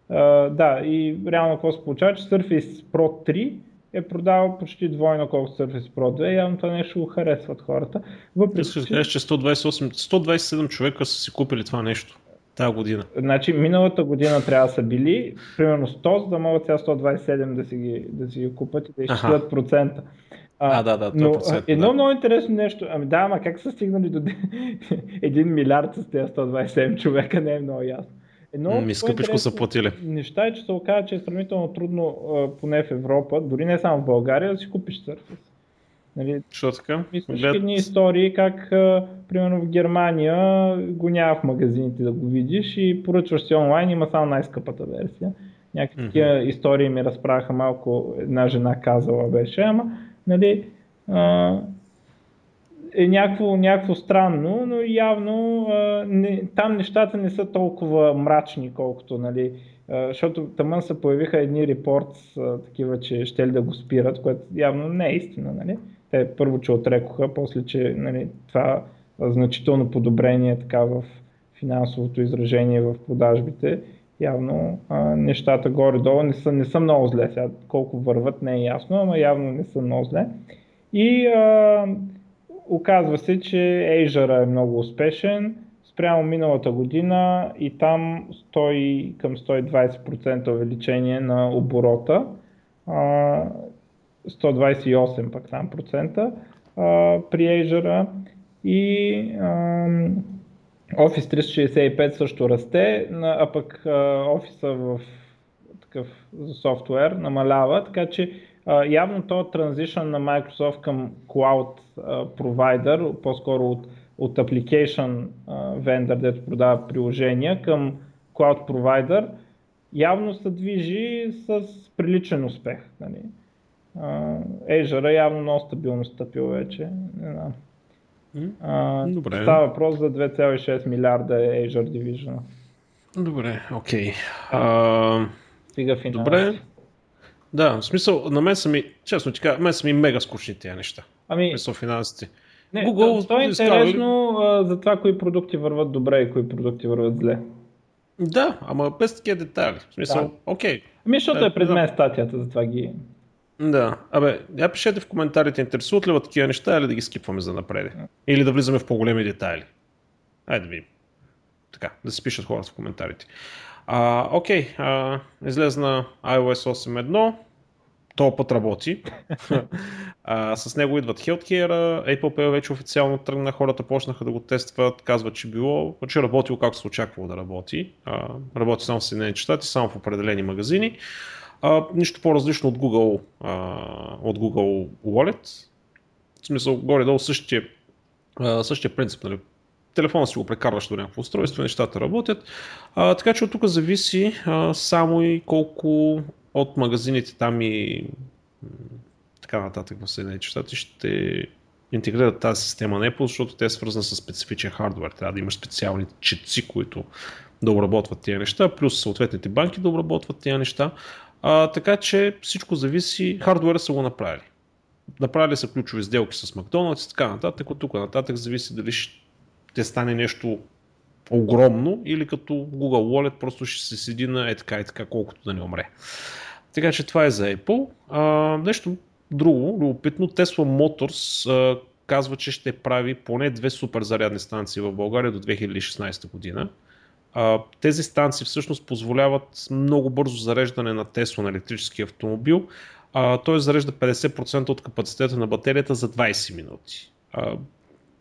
а, да, и реално какво се получава, че Surface Pro 3 е продавал почти двойно колкото Surface Pro 2 явно това нещо го харесват хората. Въпреки, че... кажеш, че 128, 127 човека са си купили това нещо тази година. Значи миналата година трябва да са били примерно 100, за да могат сега 127 да си ги, да си ги купат и да изчислят процента. А, да, да, но, 100%, едно да. много интересно нещо. Ами да, ама как са стигнали до 1 милиард с тези 127 човека, не е много ясно. Едно Ми скъпичко са платили. Неща е, че се оказа, че е сравнително трудно, поне в Европа, дори не само в България, да си купиш Surface. Нали, Що така? Мислиш Глед- едни истории как а, примерно в Германия го няма в магазините да го видиш и поръчваш си онлайн, има само най-скъпата версия. Някакви такива истории ми разправяха малко, една жена казала беше, ама нали, а, е някакво, някакво странно, но явно а, не, там нещата не са толкова мрачни, колкото, нали, а, защото тъмън се появиха едни репортс, а, такива, че ще да го спират, което явно не е истина, нали. Те първо, че отрекоха, после, че нали, това значително подобрение така в финансовото изражение в продажбите, явно а, нещата горе-долу не са, не са много зле. Сега колко върват не е ясно, ама явно не са много зле. И а, оказва се, че Azure е много успешен. Спрямо миналата година и там 100, към 120% увеличение на оборота. А, 128 пък там процента при Azure и Office 365 също расте, а пък офиса в такъв софтуер намалява, така че явно този транзишън на Microsoft към Cloud а, провайдер, по-скоро от, от application а, vendor, дето продава приложения, към Cloud провайдер, явно се движи с приличен успех. Нали. А, Azure е явно много стабилно стъпил вече. Не знам. А, Добре. Става въпрос за 2,6 милиарда Azure Division. Добре, окей. А, Стига финал. добре. Да, в смисъл, на мен са ми, честно ти кажа, мен са ми мега скучни тези неща. Ами, Мисъл финансите. не, Google то, е интересно а, за това кои продукти върват добре и кои продукти върват зле. Да, ама без такива детайли. В смисъл, Да. окей. Ами, защото Да, е пред да. мен статията, затова ги... Да, абе, я пишете в коментарите, интересуват ли такива неща или да ги скипваме за напред. Или да влизаме в по-големи детайли. Айде да видим. Така, да си пишат хората в коментарите. А, окей, а, излезна iOS 8.1. То път работи. а, с него идват Healthcare, Apple Pay вече официално тръгна, хората почнаха да го тестват, казват, че било, че работило както се очаквало да работи. А, работи само в Съединените щати, само в определени магазини. А, нищо по-различно от Google, а, от Google Wallet. В смисъл, горе-долу същия, а, същия принцип. Нали? Телефона си го прекарваш до някакво устройство, нещата работят. А, така че от тук зависи а, само и колко от магазините там и така нататък в Съединените щати ще интегрират тази система на Apple, защото те е свързана с специфичен хардвер. Трябва да имаш специални четци, които да обработват тези неща, плюс съответните банки да обработват тези неща. А, така че всичко зависи, хардуера са го направили. Направили са ключови сделки с Макдоналдс и така нататък. От тук нататък зависи дали ще стане нещо огромно или като Google Wallet просто ще се седи на е така и така, колкото да не умре. Така че това е за Apple. А, нещо друго, любопитно, Tesla Motors а, казва, че ще прави поне две супер зарядни станции в България до 2016 година. А, тези станции всъщност позволяват много бързо зареждане на Tesla на електрически автомобил. А, той зарежда 50% от капацитета на батерията за 20 минути. А,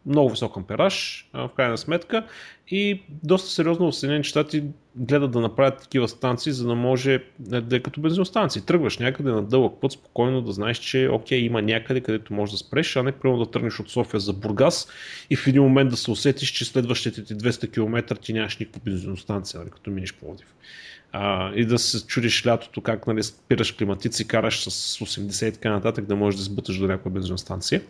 много висок ампераж, в крайна сметка. И доста сериозно в Съединените щати гледат да направят такива станции, за да може е, да е като бензиностанции. Тръгваш някъде на дълъг път, спокойно да знаеш, че окей, има някъде, където можеш да спреш, а не примерно да тръгнеш от София за Бургас и в един момент да се усетиш, че следващите ти 200 км ти нямаш никаква бензиностанция, нали, като минеш Пловдив. А, и да се чудиш лятото как нали, спираш климатици, караш с 80 и така нататък, да можеш да сбуташ до някаква бензиностанция,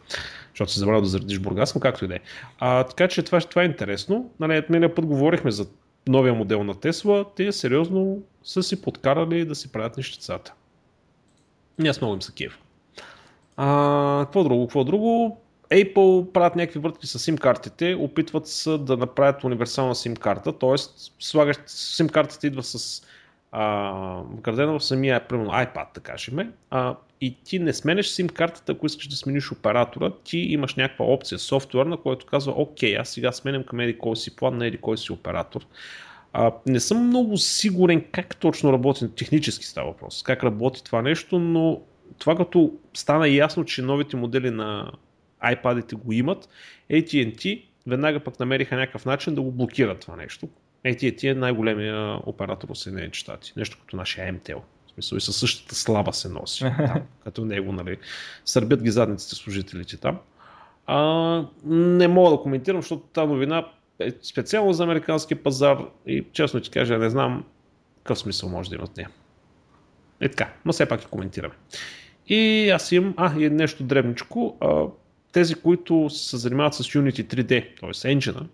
защото си забравил да заредиш Бургас, но както и да е. А, така че това, това е интересно. Нали, миналия път говорихме за новия модел на Тесла, те сериозно са си подкарали да си правят нещицата. И аз много им са кеф. А, какво друго? Какво друго? Apple правят някакви въртки с SIM картите, опитват се да направят универсална SIM карта, т.е. слагаш SIM картата идва с а, в самия примерно, iPad, да кажем, а, и ти не сменеш SIM картата, ако искаш да смениш оператора, ти имаш някаква опция, софтуер, на казва, окей, аз сега сменям към еди кой си план на еди кой си оператор. А, не съм много сигурен как точно работи, технически става въпрос, как работи това нещо, но това като стана ясно, че новите модели на iPad-ите го имат, AT&T веднага пък намериха някакъв начин да го блокират това нещо. AT&T е най-големия оператор в Съединените щати. Нещо като нашия MTEL. В смисъл и със същата слаба се носи. Там, като него, нали. Сърбят ги задниците служителите там. А, не мога да коментирам, защото тази новина е специално за американски пазар и честно ти кажа, не знам какъв смисъл може да имат нея. Е така, но все пак и коментираме. И аз имам, а, и нещо дребничко. А, тези, които се занимават с Unity 3D, т.е. engine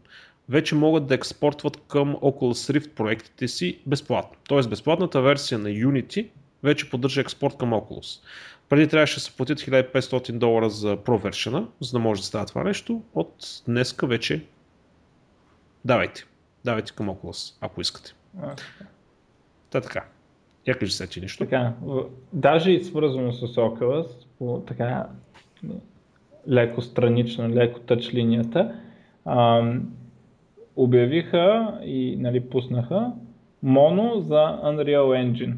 вече могат да експортват към Oculus Rift проектите си безплатно. Т.е. безплатната версия на Unity вече поддържа експорт към Oculus. Преди трябваше да се платят 1500 долара за version за да може да става това нещо. От днеска вече давайте. Давайте към Oculus, ако искате. Та така. Я кажи сега ти нещо. Така, даже и свързано с Oculus, по така леко странично, леко тъч линията, ам, обявиха и нали, пуснаха моно за Unreal Engine.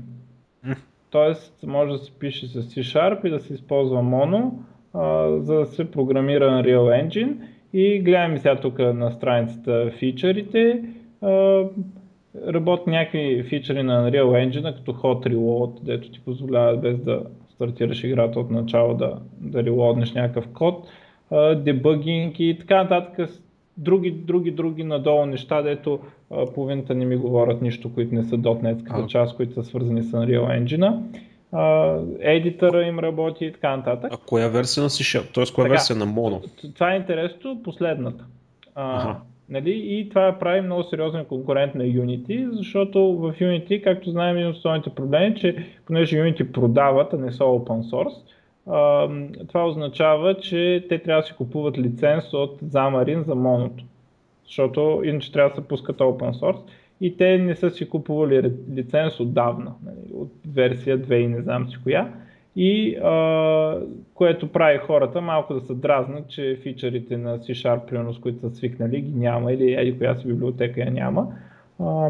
Mm. Тоест може да се пише с C-Sharp и да се използва моно, а, за да се програмира Unreal Engine. И гледаме сега тук на страницата фичърите. А, работят някакви фичери на Unreal Engine, като Hot Reload, дето ти позволява без да стартираш играта от начало да, да релоднеш някакъв код, дебъгинг и така нататък. Други, други, други надолу неща, дето а, половината не ми говорят нищо, които не са .NET част, които са свързани с Unreal Engine. едитъра им работи и така нататък. А коя версия на C-Sharp? Тоест коя така, версия на Mono? Това е интересно, последната. А, Нали? И това прави много сериозен конкурент на Unity, защото в Unity, както знаем, един от основните проблеми е, че понеже Unity продават, а не са open source, това означава, че те трябва да си купуват лиценз от Xamarin за моното. Защото иначе трябва да се пускат open source. И те не са си купували лиценз отдавна, нали, от версия 2 и не знам си коя и а, което прави хората малко да се дразнат, че фичърите на C-Sharp, примерно, с които са свикнали, ги няма или еди коя си библиотека я няма. А,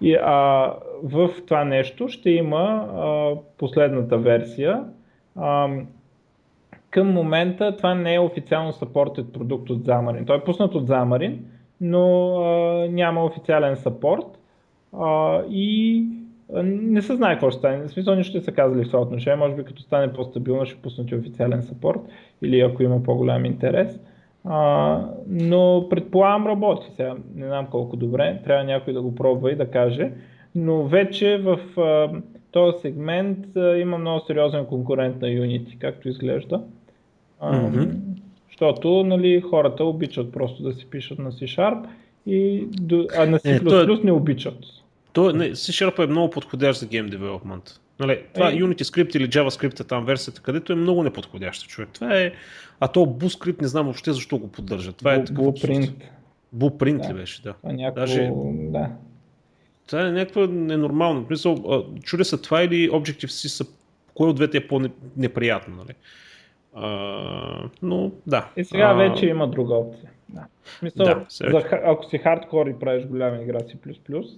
и а, в това нещо ще има а, последната версия. А, към момента това не е официално съпортът продукт от Xamarin. Той е пуснат от Xamarin, но а, няма официален саппорт. А, и не се знае какво ще стане. В смисъл нищо не са казали в това отношение. Може би като стане по-стабилно ще пуснат официален саппорт или ако има по-голям интерес. А, но предполагам работи сега. Не знам колко добре. Трябва някой да го пробва и да каже. Но вече в а, този сегмент има много сериозен конкурент на Unity, както изглежда. Mm-hmm. Защото нали, хората обичат просто да си пишат на C-Sharp, и, а на C++ е, не обичат. То, не, C-Sharp е много подходящ за Game Development. Нали, това е. Unity Script или JavaScript е там версията, където е много неподходящо човек. Това е... А то Bluescript не знам въобще защо го поддържа. Това е Blueprint. Blueprint да. ли беше, да. Това някакво... Даже... да. Това е някаква ненормално. Мисъл, чуде се това или Objective-C са... Кое от двете е по-неприятно, нали? А, но да. И сега а... вече има друга опция. Да. Смисъл, да, за, ако си хардкор и правиш голяма игра си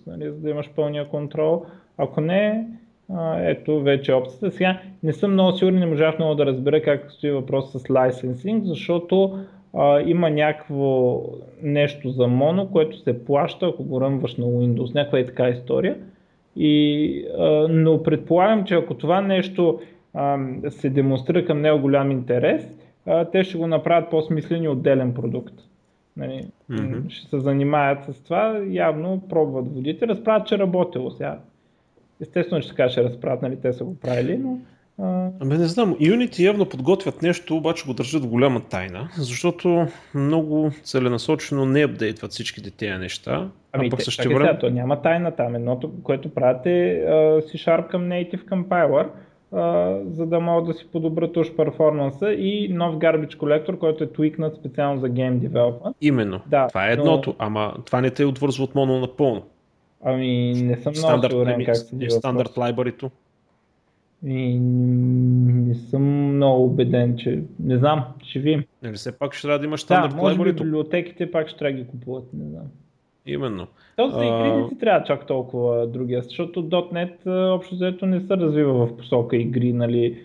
нали, за да имаш пълния контрол, ако не, а, ето вече опцията. Сега не съм много сигурен, не можах много да разбера как стои въпрос с лайсенсинг, защото а, има някакво нещо за моно, което се плаща, ако го ръмваш на Windows, някаква е така история. И, а, но предполагам, че ако това нещо а, се демонстрира към него голям интерес, а, те ще го направят по-смислен и отделен продукт. Нали, mm-hmm. Ще се занимаят с това, явно пробват водите, разправят, че работило сега. Естествено, че така ще разправят, нали, те са го правили, но... Абе не знам, Unity явно подготвят нещо, обаче го държат в голяма тайна, защото много целенасочено не апдейтват всичките тези неща. Ами а пък също време... Сега, то няма тайна там. Едното, което правят е C-Sharp към Native Compiler, за да могат да си подобрят уж перформанса и нов garbage колектор, който е твикнат специално за Game Development. Именно. Да, това е едното, но... ама това не те отвързва от моно напълно. Ами не съм много сигурен как се дива. Стандарт лайбарито. И не съм много убеден, че не знам, ще видим. Нали все пак ще трябва да имаш стандарт да, може би библиотеките пак ще трябва да ги купуват, не знам. Именно. То за игри не си трябва чак толкова другия, защото .NET общо взето не се развива в посока игри, нали,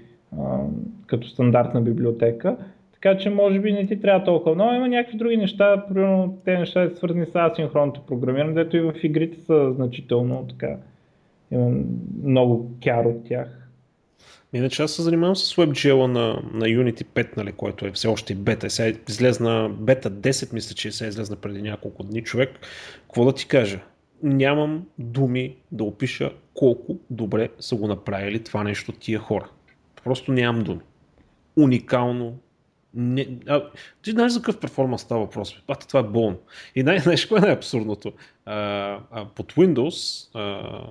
като стандартна библиотека. Така че може би не ти трябва толкова много. Има някакви други неща, примерно те неща са свързани с асинхронното програмиране, дето и в игрите са значително така. Има много кяр от тях. Иначе аз се занимавам с WebGL на, на Unity 5, нали, който е все още бета. Сега излезна бета 10, мисля, че сега излезна преди няколко дни. Човек, какво да ти кажа? Нямам думи да опиша колко добре са го направили това нещо тия хора. Просто нямам думи. Уникално. Не, а, ти знаеш за какъв перформанс става въпрос? Пата, това е болно. И най- знаеш какво е най-абсурдното? А, а, под Windows а,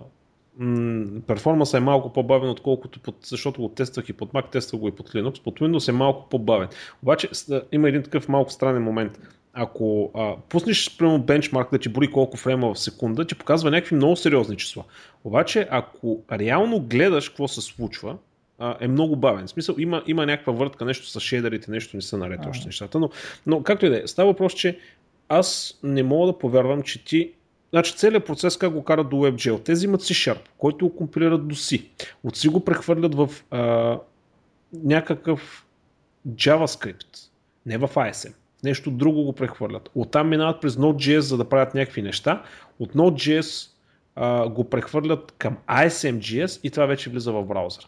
перформанса е малко по-бавен, отколкото под, защото го тествах и под Mac, тествах го и под Linux. Под Windows е малко по-бавен. Обаче има един такъв малко странен момент. Ако а, пуснеш прямо бенчмарк да ти брои колко фрейма в секунда, ти показва някакви много сериозни числа. Обаче, ако реално гледаш какво се случва, а, е много бавен. В смисъл, има, има някаква въртка, нещо с шейдерите, нещо не са наред още нещата. Но, но както и да е, става въпрос, че аз не мога да повярвам, че ти Значи целият процес как го карат до WebGL. Те взимат C-Sharp, който го компилират до C. От C го прехвърлят в а, някакъв JavaScript, не в ISM. Нещо друго го прехвърлят. Оттам минават през Node.js, за да правят някакви неща. От Node.js а, го прехвърлят към ISM.js и това вече влиза в браузъра.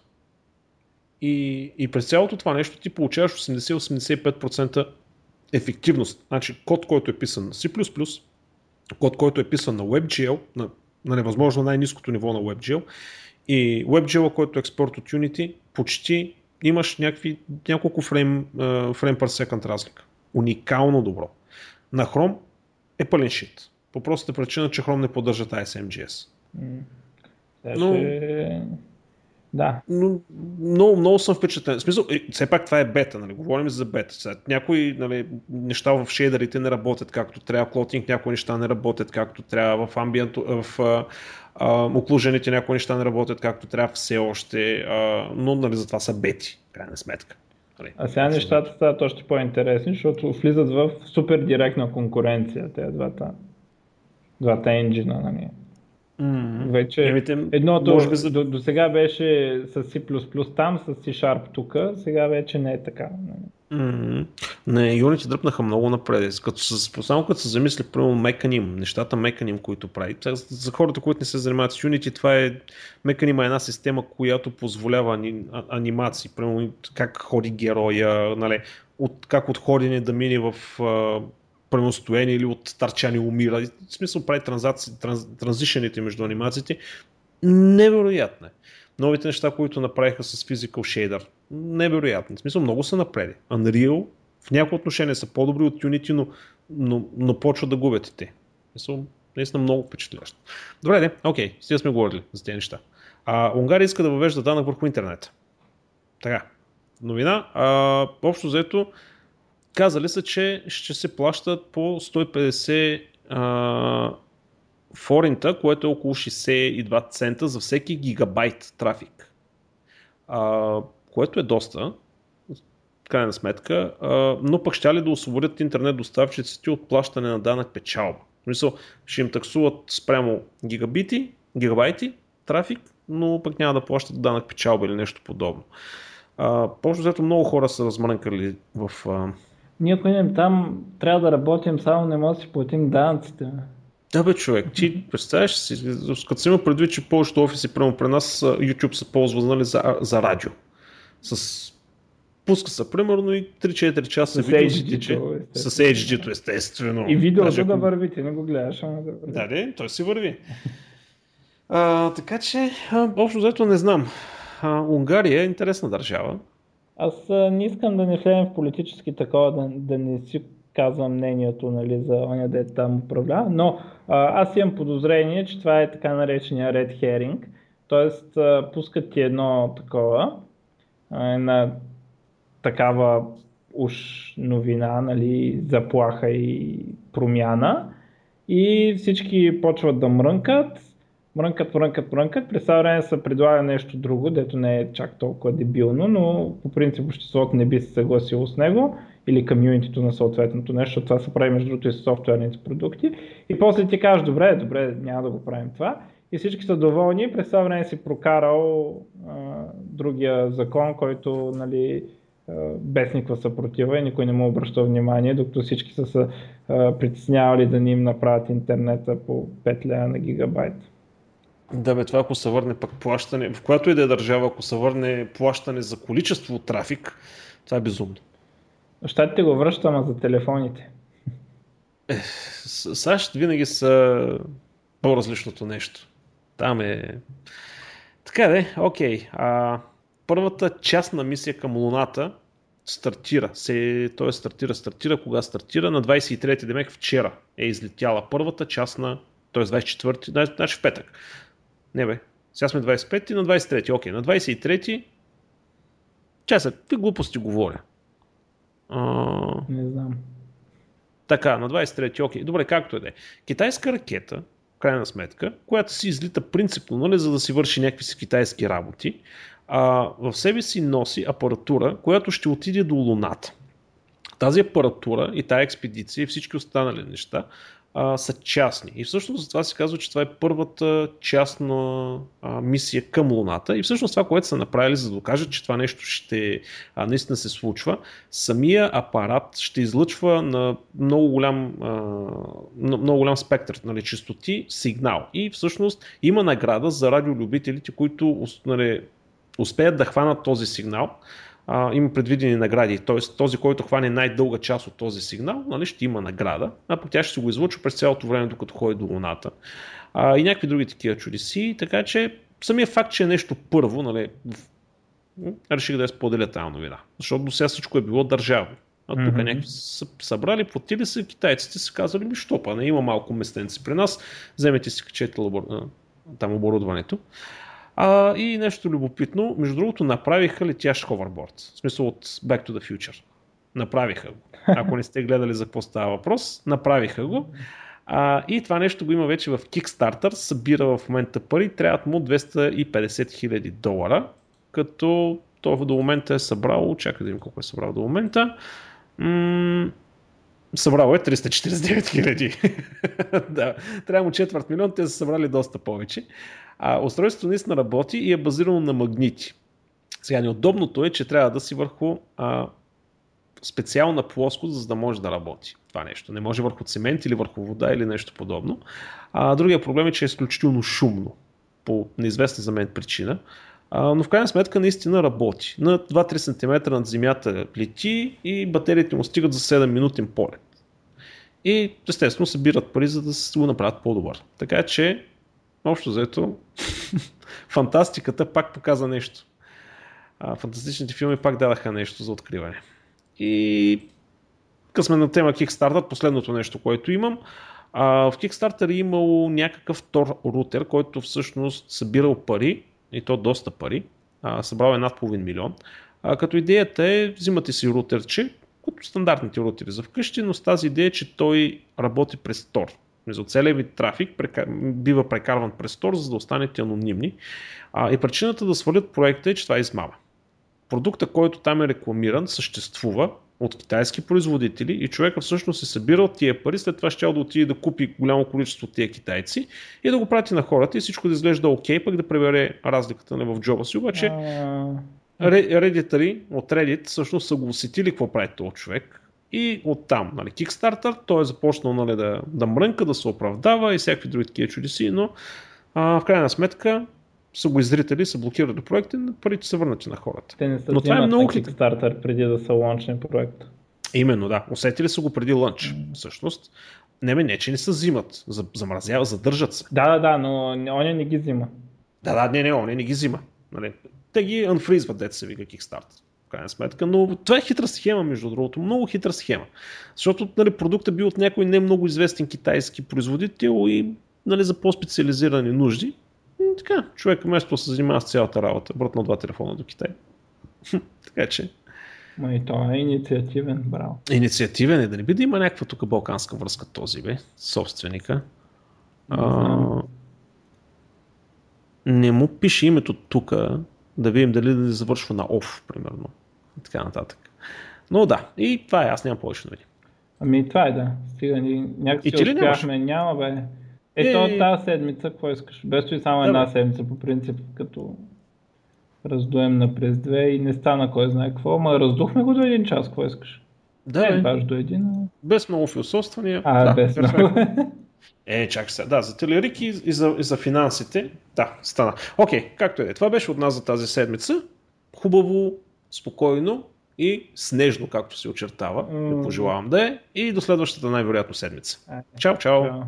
И, и през цялото това нещо ти получаваш 80-85% ефективност. Значи код, който е писан на C++, код, който е писан на WebGL, на, на невъзможно най-низкото ниво на WebGL и WebGL, който е експорт от Unity, почти имаш някакви, няколко фрейм, фрейм per second разлика. Уникално добро. На Chrome е пълен шит. По простата причина, че Chrome не поддържа ISMGS. Mm. Но... Да. Но, много, много съм впечатлен. В смисъл, е, все пак това е бета, нали? говорим за бета. Сега, някои нали, неща в шейдерите не работят както трябва, клотинг някои неща не работят както трябва, в амбиент, в а, някои неща не работят както трябва все още, а, но нали, затова са бети, крайна сметка. Нали, а сега нещата стават още по-интересни, защото влизат в супер директна конкуренция, тези двата, двата енджина. Нали. Mm-hmm. Вече Емите, едното може би... до, до сега беше с C++ там, с C-Sharp тук, сега вече не е така. Mm-hmm. Не, Unity дръпнаха много напред. Като с, само като се замисли, примерно Меканим, нещата Меканим, които прави. За, за хората, които не се занимават с Unity, това е Меканим е една система, която позволява ани, анимации. Примерно как ходи героя, нали, от, как от ходене да мине в преностояние или от старчани умира. В смисъл прави транзишените между анимациите. Невероятно е. Новите неща, които направиха с Physical Shader. Невероятно. В смисъл много са напреди. Unreal в някои отношения са по-добри от Unity, но, но, но почват да губят и те. Смисъл, наистина много впечатляващо. Добре, де, окей, сега сме говорили за тези неща. А, Унгария иска да въвежда данък върху интернет. Така, новина. А, общо взето, Казали са, че ще се плащат по 150 а, форинта, което е около 62 цента за всеки гигабайт трафик. А, което е доста, крайна сметка, а, но пък ще ли да освободят интернет доставчиците от плащане на данък печалба. В смисъл, ще им таксуват спрямо гигабити, гигабайти трафик, но пък няма да плащат данък печалба или нещо подобно. А, по много хора са размрънкали в а, ние ако идем там, трябва да работим, само не може да си платим данъците. Да бе, човек, ти представяш си, като си има предвид, че повечето офиси прямо при нас YouTube се ползва нали, за, за радио. С пуска се примерно и 3-4 часа с HD-то, с HD-то естествено. И видеото Даже, да върви, ти не го гледаш, ама да върви. Да, де, той си върви. а, така че, а, общо взето не знам. А, Унгария е интересна държава. Аз не искам да не влезем в политически такова, да, да не си казвам мнението нали, за оня дете там управлява, но а, аз имам подозрение, че това е така наречения Red Herring, т.е. пускат ти едно такова, една такава уж новина, нали, заплаха и промяна и всички почват да мрънкат мрънкат, мрънкат, мрънкат. През това време се предлага нещо друго, дето не е чак толкова дебилно, но по принцип обществото не би се съгласило с него или комьюнитито на съответното нещо, това се прави между другото и с софтуерните продукти. И после ти кажеш, добре, добре, няма да го правим това. и всички са доволни. През това време си прокарал а, другия закон, който нали, без никаква съпротива и никой не му обръща внимание, докато всички са се притеснявали да ни им направят интернета по 5 лева на гигабайт. Да, бе, това ако се върне пък плащане, в която и да е държава, ако се върне плащане за количество трафик, това е безумно. Щатите го връщаме за телефоните. Е, САЩ винаги са по-различното нещо. Там е... Така де, окей. А, първата част на мисия към Луната стартира. Се, той стартира, стартира, кога стартира? На 23 демек вчера е излетяла първата част на, т.е. 24, значи в петък. Не бе, сега сме 25 и на 23, окей, на 23 Часа, какви глупости говоря? А... Не знам. Така, на 23, окей, добре, както е да е. Китайска ракета, крайна сметка, която си излита принципно, нали, за да си върши някакви си китайски работи, а, в себе си носи апаратура, която ще отиде до Луната. Тази апаратура и тази експедиция и всички останали неща а, са частни. И всъщност за това се казва, че това е първата частна а, мисия към Луната. И всъщност това, което са направили, за да докажат, че това нещо ще а, наистина се случва, самия апарат ще излъчва на много голям, а, много голям спектър нали, частоти сигнал. И всъщност има награда за радиолюбителите, които нали, успеят да хванат този сигнал а, има предвидени награди. Т.е. този, който хване най-дълга част от този сигнал, нали, ще има награда, а пък тя ще се го излъчва през цялото време, докато ходи до Луната. А, и някакви други такива чудеси. Така че самия факт, че е нещо първо, нали, реших да я споделя тази новина. Защото до сега всичко е било държавно. А тук mm-hmm. някакви са събрали, платили се, китайците са казали, ми що па, не има малко местенци при нас, вземете си качете лабор... там оборудването. А, и нещо любопитно, между другото, направиха летящ ховерборд. В смисъл от Back to the Future. Направиха го. Ако не сте гледали за какво става въпрос, направиха го. А, и това нещо го има вече в Kickstarter, събира в момента пари, трябват му 250 хиляди долара, като то до момента е събрал, чакай да видим колко е събрал до момента, м- събрало е 349 хиляди. да, трябва му четвърт милион, те са събрали доста повече. А устройството наистина работи и е базирано на магнити. Сега неудобното е, че трябва да си върху а, специална плоскост, за да може да работи това нещо. Не може върху цемент или върху вода или нещо подобно. А, другия проблем е, че е изключително шумно по неизвестна за мен причина. А, но в крайна сметка наистина работи. На 2-3 см над земята лети и батериите му стигат за 7 минутен полет. И естествено събират пари, за да се го направят по-добър. Така че общо взето, фантастиката пак показа нещо. А, фантастичните филми пак дадаха нещо за откриване. И късме на тема Kickstarter, последното нещо, което имам. А, в Kickstarter е имало някакъв Tor рутер, който всъщност събирал пари, и то доста пари, а, събрал е над половин милион. А, като идеята е, взимате си рутерче, като стандартните рутери за вкъщи, но с тази идея, че той работи през Tor. За целият ви трафик бива прекарван през Tor, за да останете анонимни. А, и причината да свалят проекта е, че това е измама. Продукта, който там е рекламиран, съществува от китайски производители и човека всъщност е събирал тия пари, след това ще да отиде да купи голямо количество от тия китайци и да го прати на хората и всичко да изглежда окей, пък да пребере разликата в джоба си. Обаче редитари от Reddit всъщност са го усетили какво прави този човек и оттам, нали, Kickstarter, той е започнал нали, да, да мрънка, да се оправдава и всякакви други такива чудеси, но а, в крайна сметка са го изритали, са блокирали проекта и парите са върнати на хората. Те не са но това е много Kickstarter преди да са ланчни проект. Именно, да. Усетили са го преди лънч, mm. всъщност. Не, ме, не, че не се взимат. Замразява, задържат се. Да, да, да, но он не ги взима. Да, да, не, не, он не ги взима. Нали? Те ги анфризват, се вика Kickstarter в крайна сметка. Но това е хитра схема, между другото. Много хитра схема. Защото нали, продуктът бил от някой не много известен китайски производител и нали, за по-специализирани нужди. И, така, човек вместо се занимава с цялата работа, на два телефона до Китай. така че. Ма и той е инициативен, браво. Инициативен е, да не би да има някаква тук балканска връзка този, бе, собственика. А, не му пише името тук, да видим дали да завършва на off, примерно. Така нататък. Но да, и това е, аз нямам повече новини. Ами това е да. Стига ни някакси и успяхме, няма бе. Ето Е, тази седмица, какво искаш? Без и само Да, една бе. седмица по принцип, като раздуем на през две и не стана кой знае какво, ама раздухме го до един час, какво искаш? Да, бе, баш до един, но... без много философствания. А, да, без много. Е, чакай сега. Да, за телерики и за, и за финансите. Да, стана. Окей, както и да е. Това беше от нас за тази седмица. Хубаво, спокойно и снежно, както се очертава. М. Ви пожелавам да е. И до следващата най-вероятно седмица. Айде. Чао, чао. Чао.